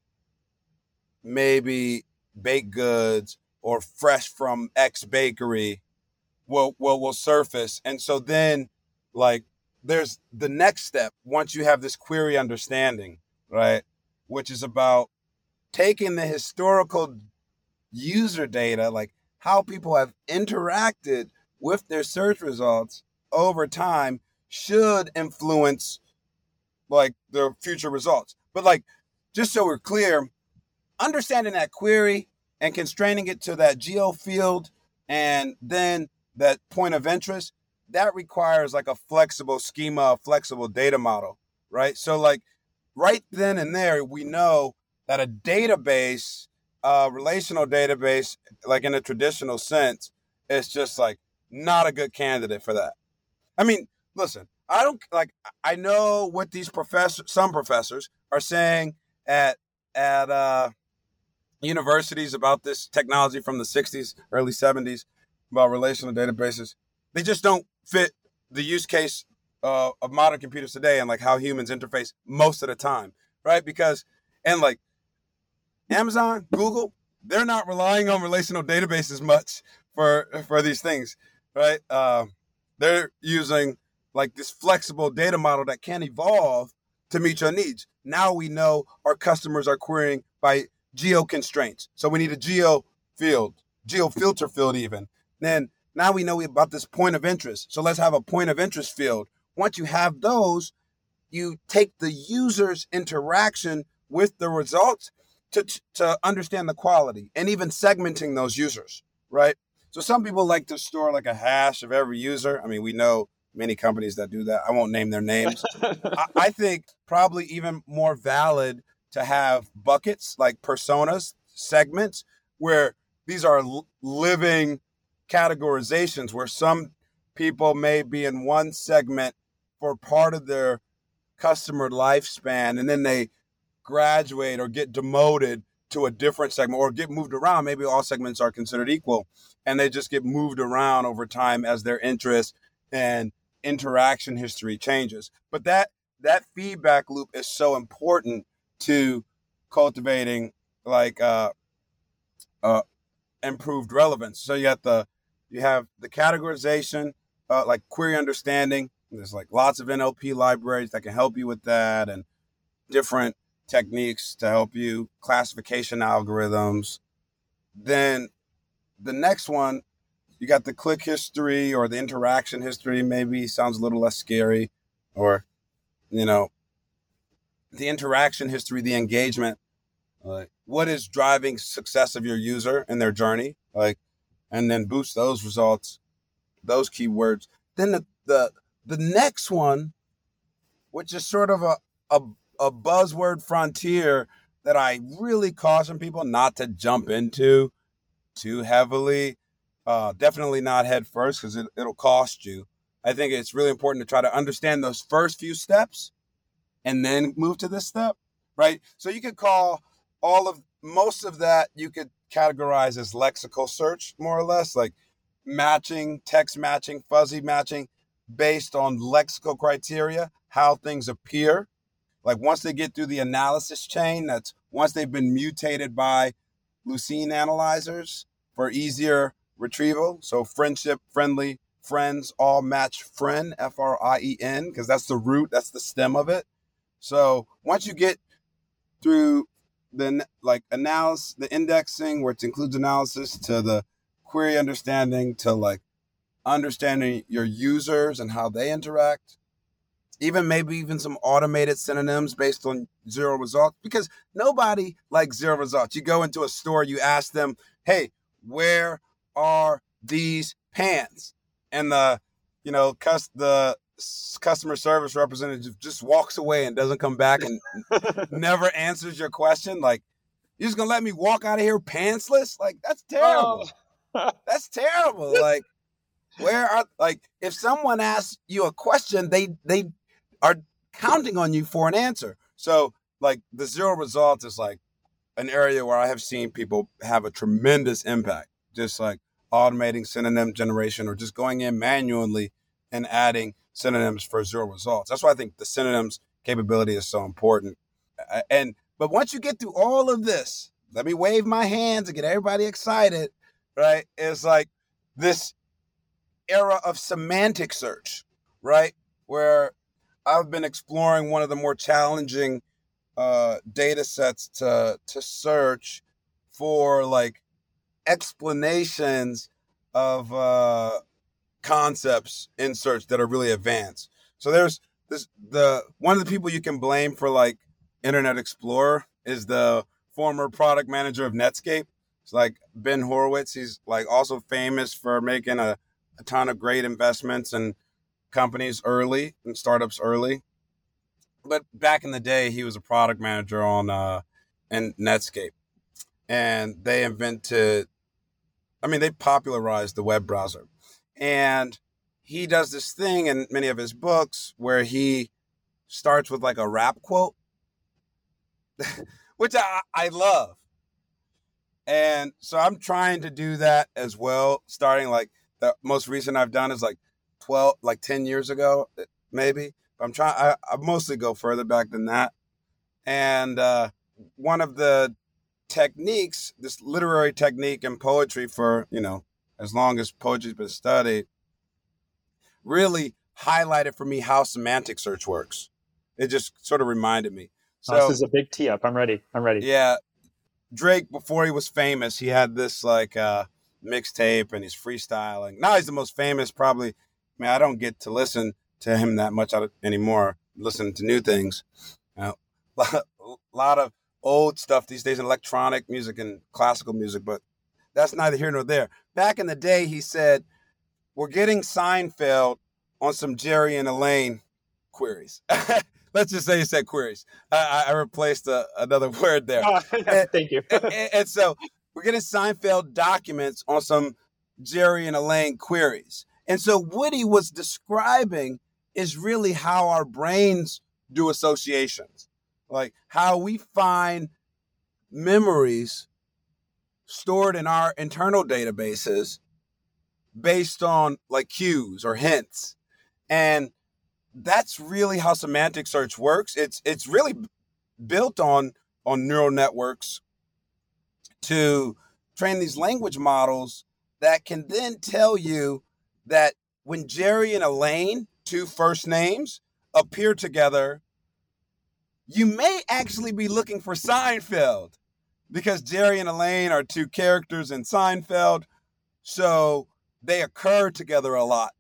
maybe baked goods or fresh from X bakery will will will surface. And so then like there's the next step once you have this query understanding, right? Which is about taking the historical user data, like how people have interacted with their search results over time, should influence like their future results. But like, just so we're clear, understanding that query and constraining it to that geo field and then that point of interest, that requires like a flexible schema, a flexible data model, right? So like right then and there, we know that a database, uh, relational database, like in a traditional sense, is just like not a good candidate for that. I mean, listen, I don't like. I know what these professors, some professors, are saying at at uh, universities about this technology from the '60s, early '70s about relational databases. They just don't fit the use case uh, of modern computers today and like how humans interface most of the time, right? Because and like Amazon, Google, they're not relying on relational databases much for for these things, right? Uh, they're using like this flexible data model that can evolve to meet your needs. Now we know our customers are querying by geo constraints, so we need a geo field, geo filter field, even. Then now we know about this point of interest, so let's have a point of interest field. Once you have those, you take the user's interaction with the results to, to understand the quality and even segmenting those users, right? So some people like to store like a hash of every user. I mean, we know many companies that do that. I won't name their names. I, I think probably even more valid to have buckets like personas, segments, where these are living categorizations where some people may be in one segment for part of their customer lifespan and then they graduate or get demoted to a different segment or get moved around. Maybe all segments are considered equal and they just get moved around over time as their interest and interaction history changes. But that that feedback loop is so important to cultivating like uh, uh, improved relevance. So you got the you have the categorization, uh, like query understanding. There's like lots of NLP libraries that can help you with that, and different techniques to help you, classification algorithms. Then the next one, you got the click history or the interaction history, maybe sounds a little less scary, or, you know, the interaction history, the engagement. Like, what is driving success of your user and their journey? Like, and then boost those results, those keywords. Then the the the next one, which is sort of a, a a buzzword frontier that I really caution people not to jump into too heavily. Uh, definitely not head first because it, it'll cost you. I think it's really important to try to understand those first few steps and then move to this step, right? So you could call all of most of that you could categorize as lexical search, more or less, like matching, text matching, fuzzy matching based on lexical criteria, how things appear like once they get through the analysis chain, that's once they've been mutated by Lucene analyzers for easier retrieval. So friendship, friendly, friends, all match friend, F R I E N, because that's the root, that's the stem of it. So once you get through the like analysis, the indexing, which includes analysis, to the query understanding, to like understanding your users and how they interact, even maybe even some automated synonyms based on zero results because nobody likes zero results. You go into a store, you ask them, "Hey, where are these pants?" And the you know, cus- the customer service representative just walks away and doesn't come back and never answers your question. Like, you're just gonna let me walk out of here pantsless? Like, that's oh. terrible. Oh. that's terrible. Like, where are like if someone asks you a question, they they are counting on you for an answer. So like the zero results is like an area where I have seen people have a tremendous impact. Just like automating synonym generation or just going in manually and adding synonyms for zero results. That's why I think the synonyms capability is so important. And but once you get through all of this, let me wave my hands and get everybody excited, right? It's like this era of semantic search, right? Where I've been exploring one of the more challenging uh, data sets to to search for like explanations of uh, concepts in search that are really advanced. So there's this the one of the people you can blame for like Internet Explorer is the former product manager of Netscape. It's like Ben Horowitz. He's like also famous for making a, a ton of great investments and companies early and startups early. But back in the day, he was a product manager on uh, in Netscape, and they invented. I mean, they popularized the web browser. And he does this thing in many of his books where he starts with like a rap quote, which I, I love. And so I'm trying to do that as well, starting like the most recent I've done is like 12, like 10 years ago, eh, maybe. But I'm trying, I, I mostly go further back than that. And uh, one of the techniques, this literary technique in poetry for, you know, as long as poetry's been studied, really highlighted for me how semantic search works. It just sort of reminded me. So oh, this is a big tee up. I'm ready. I'm ready. Yeah. Drake, before he was famous, he had this like uh, mixtape and he's freestyling. Now he's the most famous, probably. I mean, I don't get to listen to him that much anymore, listening to new things. Uh, a lot of old stuff these days, electronic music and classical music, but that's neither here nor there. Back in the day, he said, We're getting Seinfeld on some Jerry and Elaine queries. Let's just say he said queries. I, I replaced a, another word there. Oh, and, thank you. and, and so we're getting Seinfeld documents on some Jerry and Elaine queries. And so what he was describing is really how our brains do associations, like how we find memories stored in our internal databases based on like cues or hints. And that's really how semantic search works. It's it's really built on on neural networks to train these language models that can then tell you that when Jerry and Elaine, two first names, appear together, you may actually be looking for Seinfeld because Jerry and Elaine are two characters in Seinfeld. So they occur together a lot.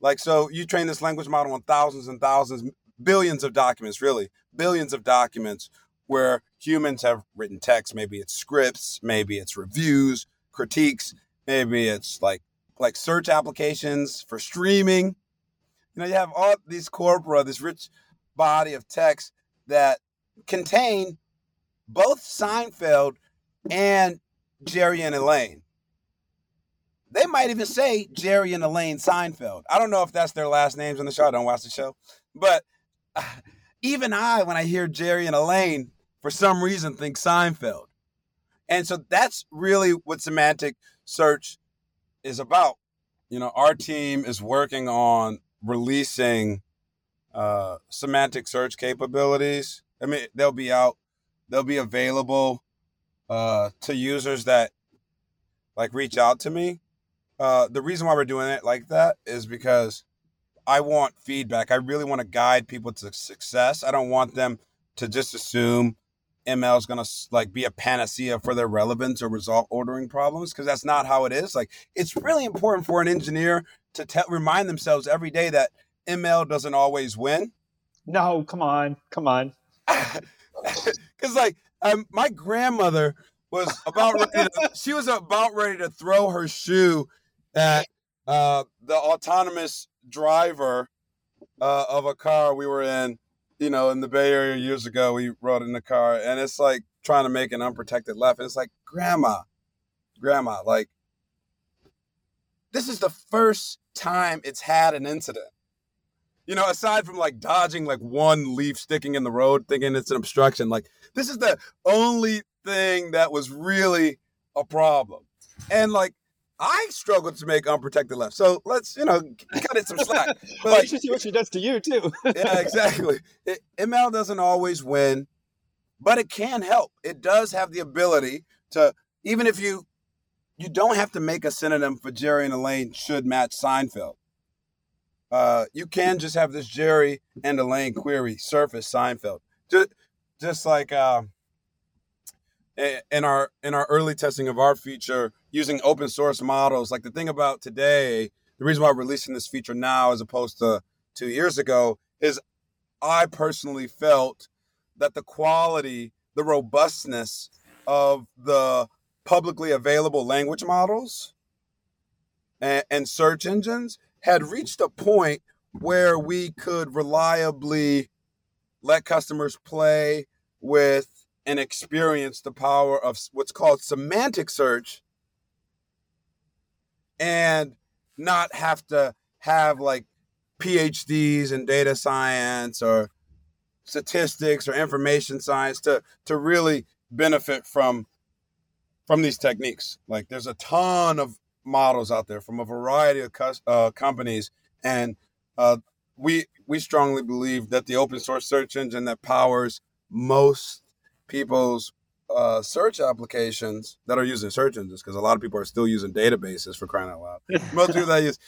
Like, so you train this language model on thousands and thousands, billions of documents, really, billions of documents where humans have written text. Maybe it's scripts, maybe it's reviews, critiques, maybe it's like like search applications for streaming. You know, you have all these corpora, this rich body of text that contain both Seinfeld and Jerry and Elaine. They might even say Jerry and Elaine Seinfeld. I don't know if that's their last names on the show. I don't watch the show. But even I, when I hear Jerry and Elaine, for some reason think Seinfeld. And so that's really what semantic search is about. You know, our team is working on releasing uh, semantic search capabilities. I mean, they'll be out they'll be available uh, to users that like reach out to me. Uh, the reason why we're doing it like that is because I want feedback. I really want to guide people to success. I don't want them to just assume ML is going to like be a panacea for their relevance or result ordering problems because that's not how it is. Like it's really important for an engineer to te- remind themselves every day that ML doesn't always win No, come on, come on. Because like um, my grandmother was about ready to, she was about ready to throw her shoe at uh, the autonomous driver uh, of a car we were in. You know, in the Bay Area years ago, we rode in the car, and it's like trying to make an unprotected left. And it's like, Grandma, Grandma, like this is the first time it's had an incident. You know, aside from like dodging like one leaf sticking in the road, thinking it's an obstruction, like this is the only thing that was really a problem. And like I struggled to make unprotected left. So let's, you know, cut it some slack. But like, you see what she does to you too. yeah, exactly. It, ML doesn't always win, but it can help. It does have the ability to, even if you you don't have to make a synonym for Jerry and Elaine should match Seinfeld. Uh, you can just have this Jerry and Elaine query surface Seinfeld. Just, just like uh, in our in our early testing of our feature using open source models. Like the thing about today, the reason why we're releasing this feature now as opposed to two years ago is I personally felt that the quality, the robustness of the publicly available language models and, and search engines had reached a point where we could reliably let customers play with and experience the power of what's called semantic search and not have to have like PhDs in data science or statistics or information science to to really benefit from from these techniques. Like there's a ton of models out there from a variety of uh, companies, and uh, we we strongly believe that the open source search engine that powers most people's uh, search applications that are using search engines, because a lot of people are still using databases for crying out loud. most people that use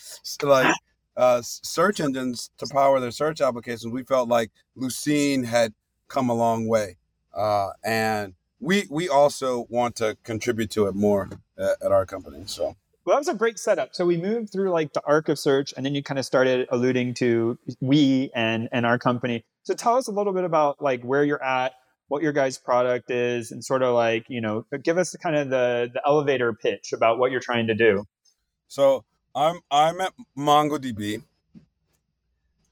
like uh, search engines to power their search applications, we felt like Lucene had come a long way, uh, and we we also want to contribute to it more at, at our company. So. Well, that was a great setup. So we moved through like the arc of search, and then you kind of started alluding to we and and our company. So tell us a little bit about like where you're at, what your guys' product is, and sort of like you know, give us kind of the the elevator pitch about what you're trying to do. So I'm I'm at MongoDB,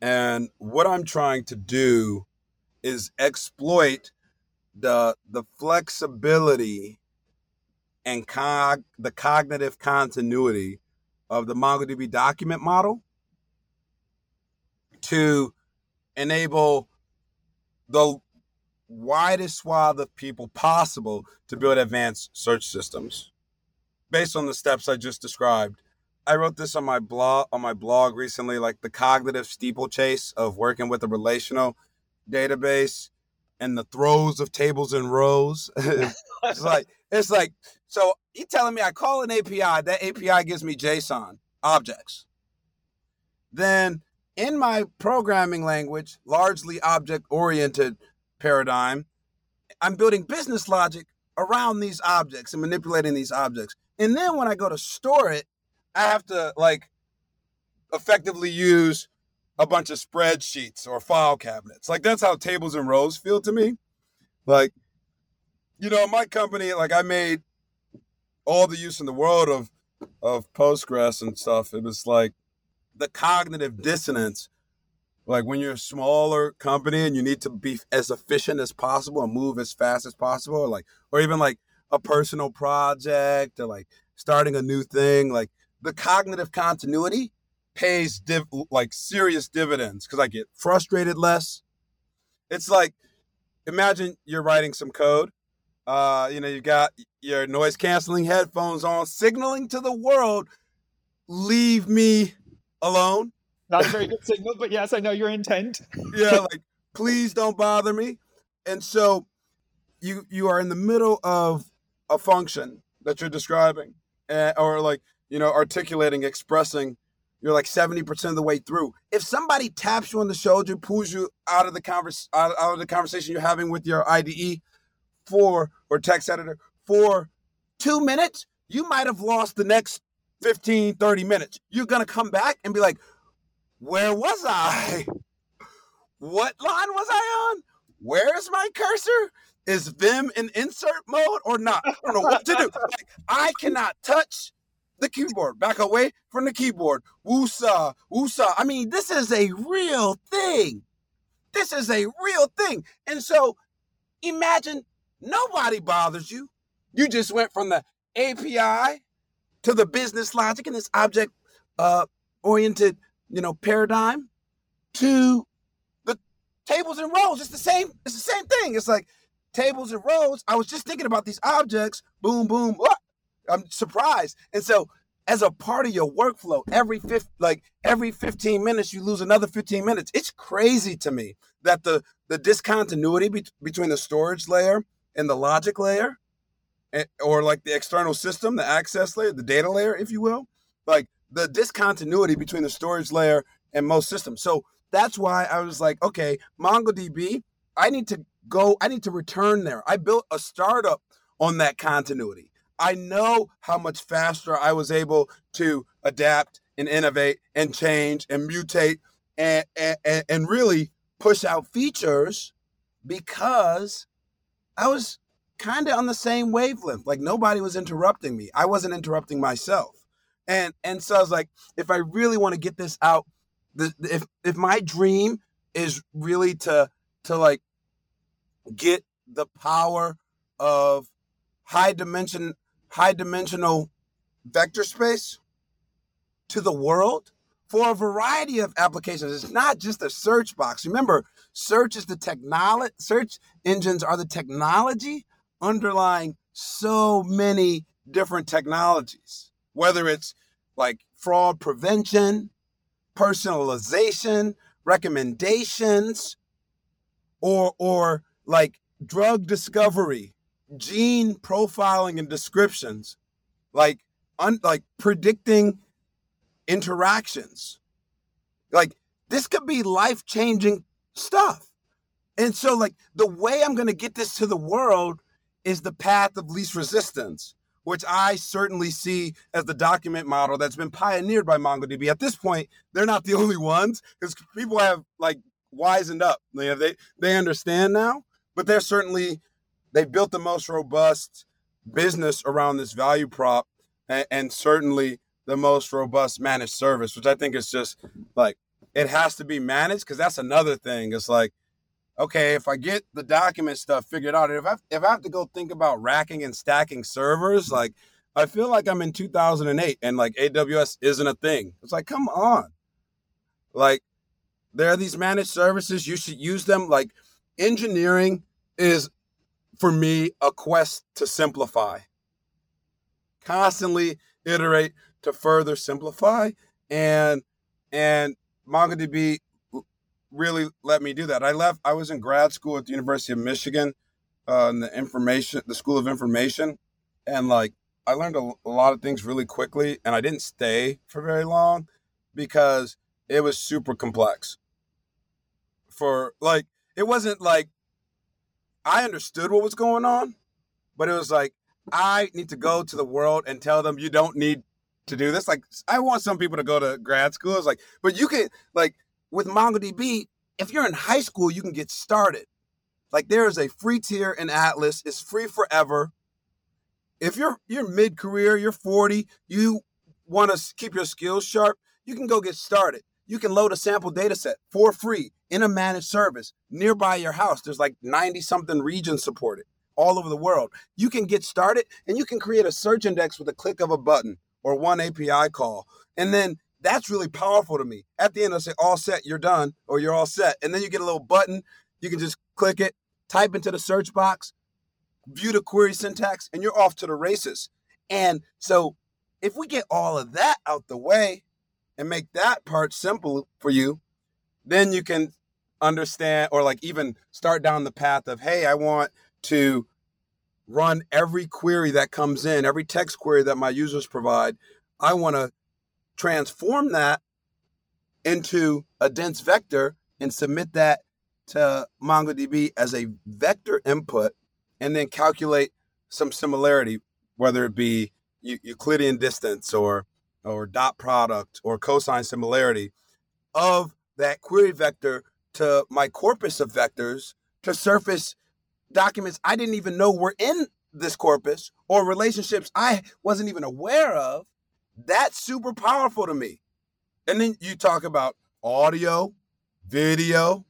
and what I'm trying to do is exploit the the flexibility and cog the cognitive continuity of the MongoDB document model to enable the widest swath of people possible to build advanced search systems based on the steps I just described. I wrote this on my blog on my blog recently, like the cognitive steeplechase of working with a relational database and the throes of tables and rows. it's like it's like so you telling me I call an API, that API gives me JSON objects. Then in my programming language, largely object oriented paradigm, I'm building business logic around these objects and manipulating these objects. And then when I go to store it, I have to like effectively use a bunch of spreadsheets or file cabinets. Like that's how tables and rows feel to me. Like, you know, my company, like I made all the use in the world of of Postgres and stuff. It was like the cognitive dissonance. Like when you're a smaller company and you need to be as efficient as possible and move as fast as possible, or like or even like a personal project or like starting a new thing, like the cognitive continuity pays div- like serious dividends because I get frustrated less. It's like imagine you're writing some code. Uh, you know, you got your noise canceling headphones on, signaling to the world, leave me alone. Not a very good signal, but yes, I know your intent. yeah, like please don't bother me. And so you you are in the middle of a function that you're describing, uh, or like you know articulating, expressing you're like 70% of the way through. If somebody taps you on the shoulder, pulls you out of the converse, out, out of the conversation you're having with your IDE for or text editor for two minutes, you might have lost the next 15, 30 minutes. You're gonna come back and be like, where was I? what line was I on? Where is my cursor? Is Vim in insert mode or not? I don't know what to do. Like, I cannot touch the keyboard. Back away from the keyboard. Woosah, woosah. I mean, this is a real thing. This is a real thing. And so imagine nobody bothers you. You just went from the API to the business logic and this object uh, oriented, you know, paradigm to the tables and rows. It's the same, it's the same thing. It's like tables and rows. I was just thinking about these objects. Boom, boom. What? I'm surprised. And so as a part of your workflow, every fifth, like every 15 minutes, you lose another 15 minutes. It's crazy to me that the the discontinuity be- between the storage layer and the logic layer, eh, or like the external system, the access layer, the data layer, if you will, like the discontinuity between the storage layer and most systems. So that's why I was like, okay, MongoDB, I need to go, I need to return there. I built a startup on that continuity. I know how much faster I was able to adapt and innovate and change and mutate and, and, and really push out features because I was kind of on the same wavelength. Like nobody was interrupting me. I wasn't interrupting myself. And and so I was like, if I really want to get this out, the, if if my dream is really to to like get the power of high dimension high dimensional vector space to the world for a variety of applications. It's not just a search box. Remember, search is the technology, search engines are the technology underlying so many different technologies, whether it's like fraud prevention, personalization, recommendations, or or like drug discovery, gene profiling and descriptions, like un, like predicting interactions. Like this could be life changing stuff. And so, like, the way I'm going to get this to the world is the path of least resistance, which I certainly see as the document model that's been pioneered by MongoDB. At this point, they're not the only ones because people have like wisened up. They they understand now, but they're certainly they built the most robust business around this value prop, and, and certainly the most robust managed service, which I think is just like it has to be managed because that's another thing. It's like, okay, if I get the document stuff figured out, if I if I have to go think about racking and stacking servers, like I feel like I'm in 2008 and like AWS isn't a thing. It's like, come on, like there are these managed services. You should use them. Like engineering is for me a quest to simplify. Constantly iterate to further simplify and and MongoDB really let me do that. I left I was in grad school at the University of Michigan uh, in the information the School of Information and like I learned a, a lot of things really quickly and I didn't stay for very long because it was super complex. For like it wasn't like I understood what was going on, but it was like I need to go to the world and tell them you don't need to do this. Like I want some people to go to grad school. It's like, but you can like with MongoDB, if you're in high school, you can get started. Like there is a free tier in Atlas. It's free forever. If you're you're mid career, you're 40, you want to keep your skills sharp, you can go get started. You can load a sample data set for free in a managed service nearby your house. There's like 90 something regions supported all over the world. You can get started and you can create a search index with a click of a button or one API call. And then that's really powerful to me. At the end, I'll say, all set, you're done, or you're all set. And then you get a little button. You can just click it, type into the search box, view the query syntax, and you're off to the races. And so if we get all of that out the way and make that part simple for you, then you can understand or like even start down the path of, hey, I want to run every query that comes in, every text query that my users provide. I want to transform that into a dense vector and submit that to MongoDB as a vector input and then calculate some similarity, whether it be Euclidean distance or or dot product or cosine similarity of that query vector to my corpus of vectors to surface documents I didn't even know were in this corpus or relationships I wasn't even aware of. That's super powerful to me. And then you talk about audio, video,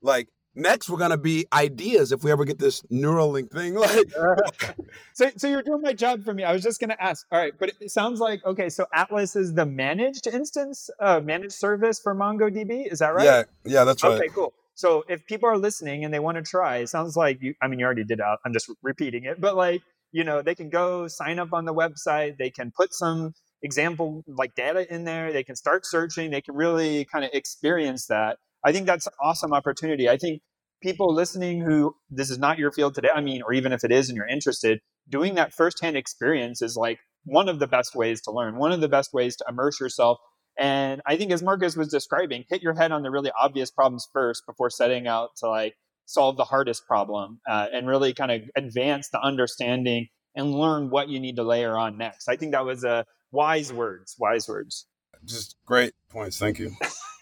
like next we're gonna be ideas if we ever get this Neuralink thing. Like, so, so you're doing my job for me. I was just gonna ask. All right, but it sounds like okay. So Atlas is the managed instance, uh, managed service for MongoDB. Is that right? Yeah, yeah, that's right. Okay, cool. So if people are listening and they want to try, it sounds like you. I mean, you already did. Out. I'm just repeating it, but like you know, they can go sign up on the website. They can put some example like data in there. They can start searching. They can really kind of experience that. I think that's an awesome opportunity. I think people listening who this is not your field today, I mean, or even if it is and you're interested, doing that firsthand experience is like one of the best ways to learn, one of the best ways to immerse yourself. And I think, as Marcus was describing, hit your head on the really obvious problems first before setting out to like solve the hardest problem uh, and really kind of advance the understanding and learn what you need to layer on next. I think that was a wise words, wise words. Just great points. Thank you.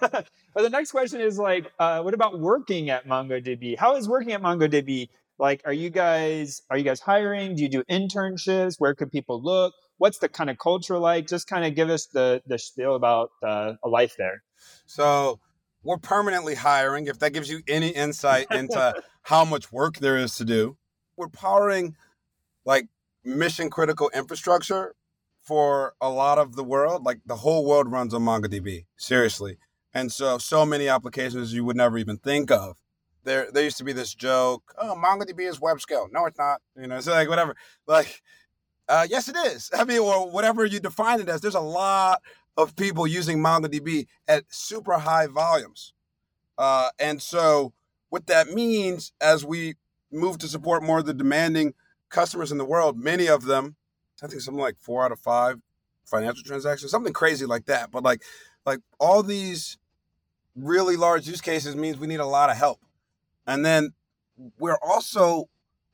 But the next question is like, uh, what about working at MongoDB? How is working at MongoDB? Like, are you guys are you guys hiring? Do you do internships? Where could people look? What's the kind of culture like? Just kind of give us the the spiel about uh, a life there. So we're permanently hiring. If that gives you any insight into how much work there is to do, we're powering like mission critical infrastructure for a lot of the world. Like the whole world runs on MongoDB. Seriously. And so, so many applications you would never even think of. There, there used to be this joke, oh, MongoDB is web scale. No, it's not. You know, so like whatever. Like, uh, yes, it is. I mean, or whatever you define it as. There's a lot of people using MongoDB at super high volumes. Uh, and so, what that means as we move to support more of the demanding customers in the world, many of them, I think something like four out of five financial transactions, something crazy like that. But like, like all these really large use cases means we need a lot of help. And then we're also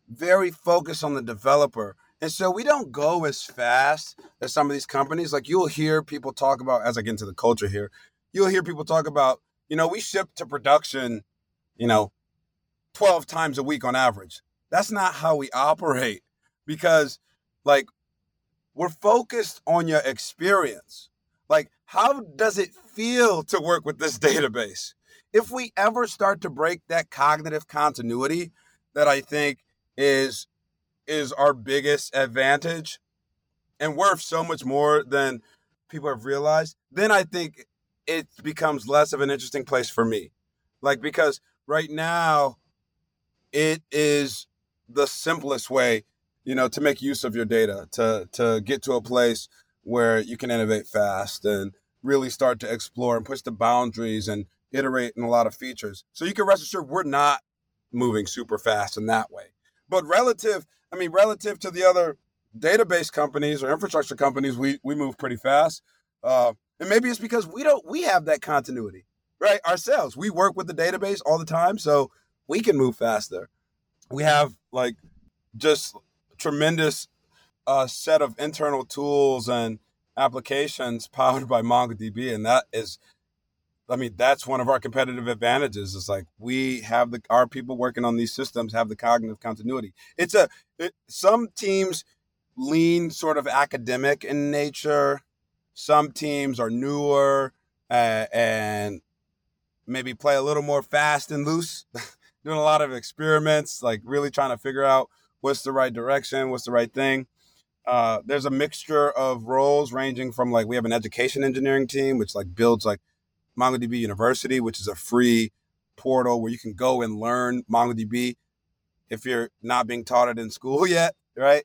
very focused on the developer. And so we don't go as fast as some of these companies. Like you'll hear people talk about, as I get into the culture here, you'll hear people talk about, you know, we ship to production, you know, 12 times a week on average. That's not how we operate because, like, we're focused on your experience. Like, how does it feel to work with this database? If we ever start to break that cognitive continuity that I think is is our biggest advantage and worth so much more than people have realized, then I think it becomes less of an interesting place for me. Like because right now it is the simplest way, you know, to make use of your data, to to get to a place where you can innovate fast and really start to explore and push the boundaries and iterate in a lot of features. So you can rest assured we're not moving super fast in that way. But relative, I mean, relative to the other database companies or infrastructure companies, we we move pretty fast. Uh, and maybe it's because we don't we have that continuity, right? Ourselves, we work with the database all the time, so we can move faster. We have like just tremendous a set of internal tools and applications powered by MongoDB, and that is, I mean, that's one of our competitive advantages. Is like we have the our people working on these systems have the cognitive continuity. It's a it, some teams lean sort of academic in nature. Some teams are newer uh, and maybe play a little more fast and loose, doing a lot of experiments, like really trying to figure out what's the right direction, what's the right thing. Uh, there's a mixture of roles ranging from like we have an education engineering team which like builds like MongoDB University, which is a free portal where you can go and learn MongoDB if you're not being taught it in school yet, right?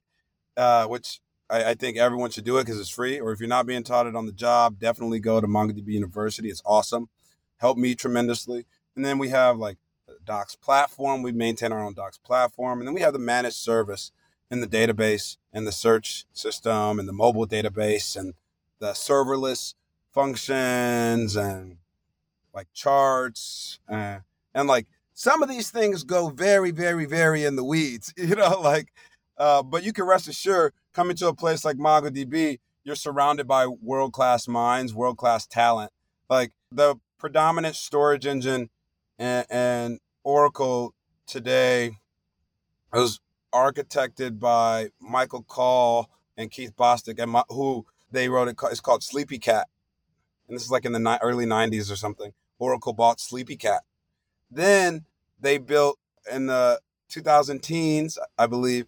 Uh, which I, I, think everyone should do it because it's free. Or if you're not being taught it on the job, definitely go to MongoDB University. It's awesome. Helped me tremendously. And then we have like Docs platform. We maintain our own Docs platform. And then we have the managed service in the database and the search system and the mobile database and the serverless functions and like charts uh, and like some of these things go very very very in the weeds you know like uh, but you can rest assured coming to a place like mongodb you're surrounded by world-class minds world-class talent like the predominant storage engine and, and Oracle today was architected by Michael Cahill and Keith Bostic, and my, who they wrote it. It's called Sleepycat, and this is like in the ni- early '90s or something. Oracle bought Sleepycat. Then they built in the 2000 teens, I believe.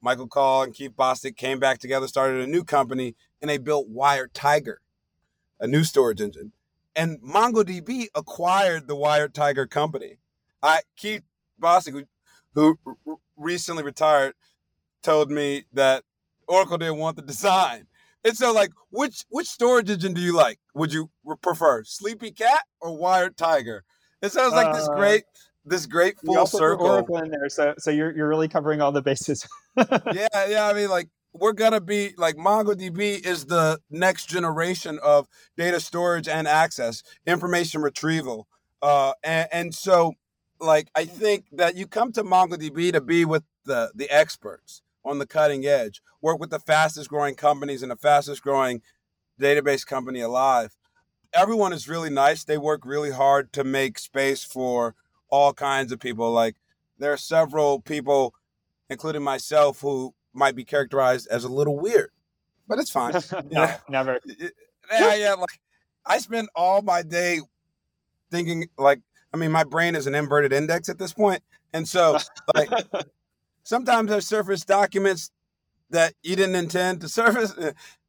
Michael Cahill and Keith Bostic came back together, started a new company, and they built WiredTiger, a new storage engine. And MongoDB acquired the WiredTiger company. I Keith Bostic, who, who recently retired, told me that Oracle didn't want the design. And so, like, which which storage engine do you like? Would you prefer Sleepycat or WiredTiger? It sounds like this Uh, great this great full circle. Oracle in there, so so you're you're really covering all the bases. yeah, yeah. I mean, like we're gonna be like MongoDB is the next generation of data storage and access, information retrieval, uh, and, and so like I think that you come to MongoDB to be with the the experts on the cutting edge, work with the fastest growing companies and the fastest growing database company alive. Everyone is really nice. They work really hard to make space for all kinds of people. Like there are several people including myself, who might be characterized as a little weird, but it's fine. no, never. yeah, yeah. Like I spend all my day thinking, like, I mean, my brain is an inverted index at this point, and so like sometimes I surface documents that you didn't intend to surface,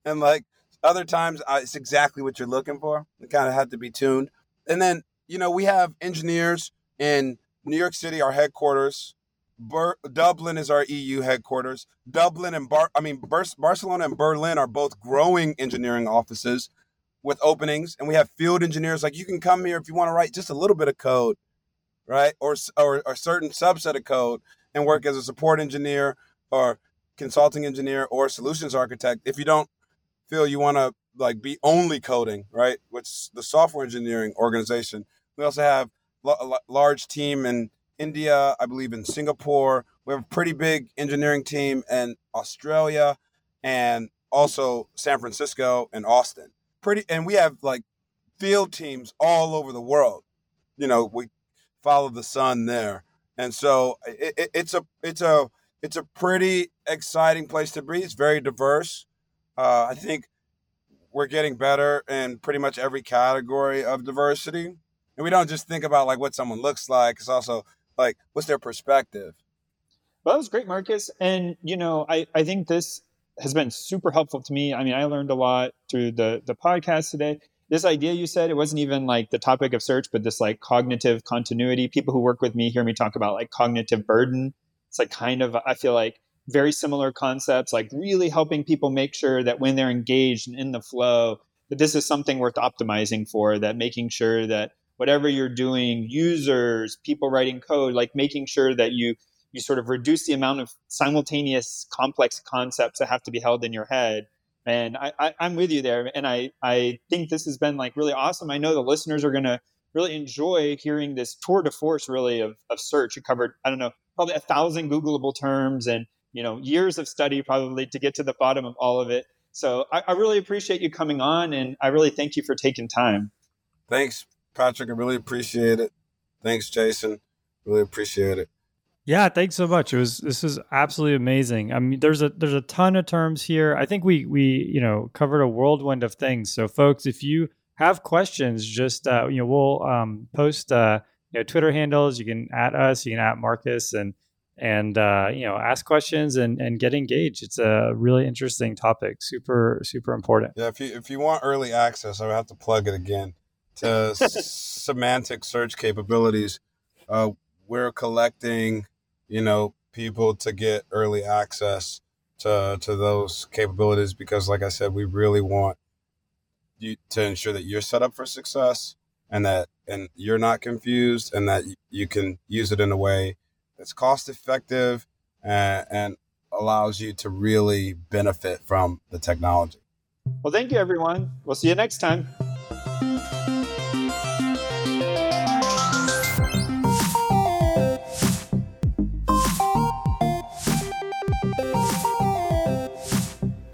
and like other times uh, it's exactly what you're looking for. It kind of had to be tuned, and then you know we have engineers in New York City, our headquarters. Ber- Dublin is our EU headquarters. Dublin and Bar- I mean Bar- Barcelona and Berlin are both growing engineering offices with openings, and we have field engineers. Like you can come here if you want to write just a little bit of code, right, or or a certain subset of code, and work as a support engineer or consulting engineer or solutions architect. If you don't feel you want to like be only coding, right, which the software engineering organization, we also have a large team in India, I believe in Singapore. We have a pretty big engineering team in Australia and also San Francisco and Austin. Pretty, and we have like field teams all over the world. You know, we follow the sun there, and so it, it, it's a it's a it's a pretty exciting place to be. It's very diverse. Uh, I think we're getting better in pretty much every category of diversity, and we don't just think about like what someone looks like. It's also like what's their perspective. Well, that was great, Marcus. And you know, I I think this has been super helpful to me. I mean, I learned a lot through the the podcast today. This idea you said it wasn't even like the topic of search, but this like cognitive continuity. People who work with me hear me talk about like cognitive burden. It's like kind of I feel like very similar concepts, like really helping people make sure that when they're engaged and in the flow, that this is something worth optimizing for. That making sure that whatever you're doing, users, people writing code, like making sure that you you sort of reduce the amount of simultaneous complex concepts that have to be held in your head and I, I, i'm with you there and I, I think this has been like really awesome i know the listeners are going to really enjoy hearing this tour de force really of, of search it covered i don't know probably a thousand googleable terms and you know years of study probably to get to the bottom of all of it so I, I really appreciate you coming on and i really thank you for taking time Thanks, Patrick. I really appreciate it. Thanks, Jason. Really appreciate it. Yeah, thanks so much. It was this is absolutely amazing. I mean, there's a there's a ton of terms here. I think we we you know covered a whirlwind of things. So, folks, if you have questions, just uh, you know we'll um, post uh, you know Twitter handles. You can at us. You can at Marcus and and uh, you know ask questions and and get engaged. It's a really interesting topic. Super super important. Yeah, if you if you want early access, I would have to plug it again to semantic search capabilities. Uh, we're collecting, you know, people to get early access to to those capabilities because, like I said, we really want you to ensure that you're set up for success and that and you're not confused and that you can use it in a way that's cost effective and, and allows you to really benefit from the technology. well thank you everyone we'll see you next time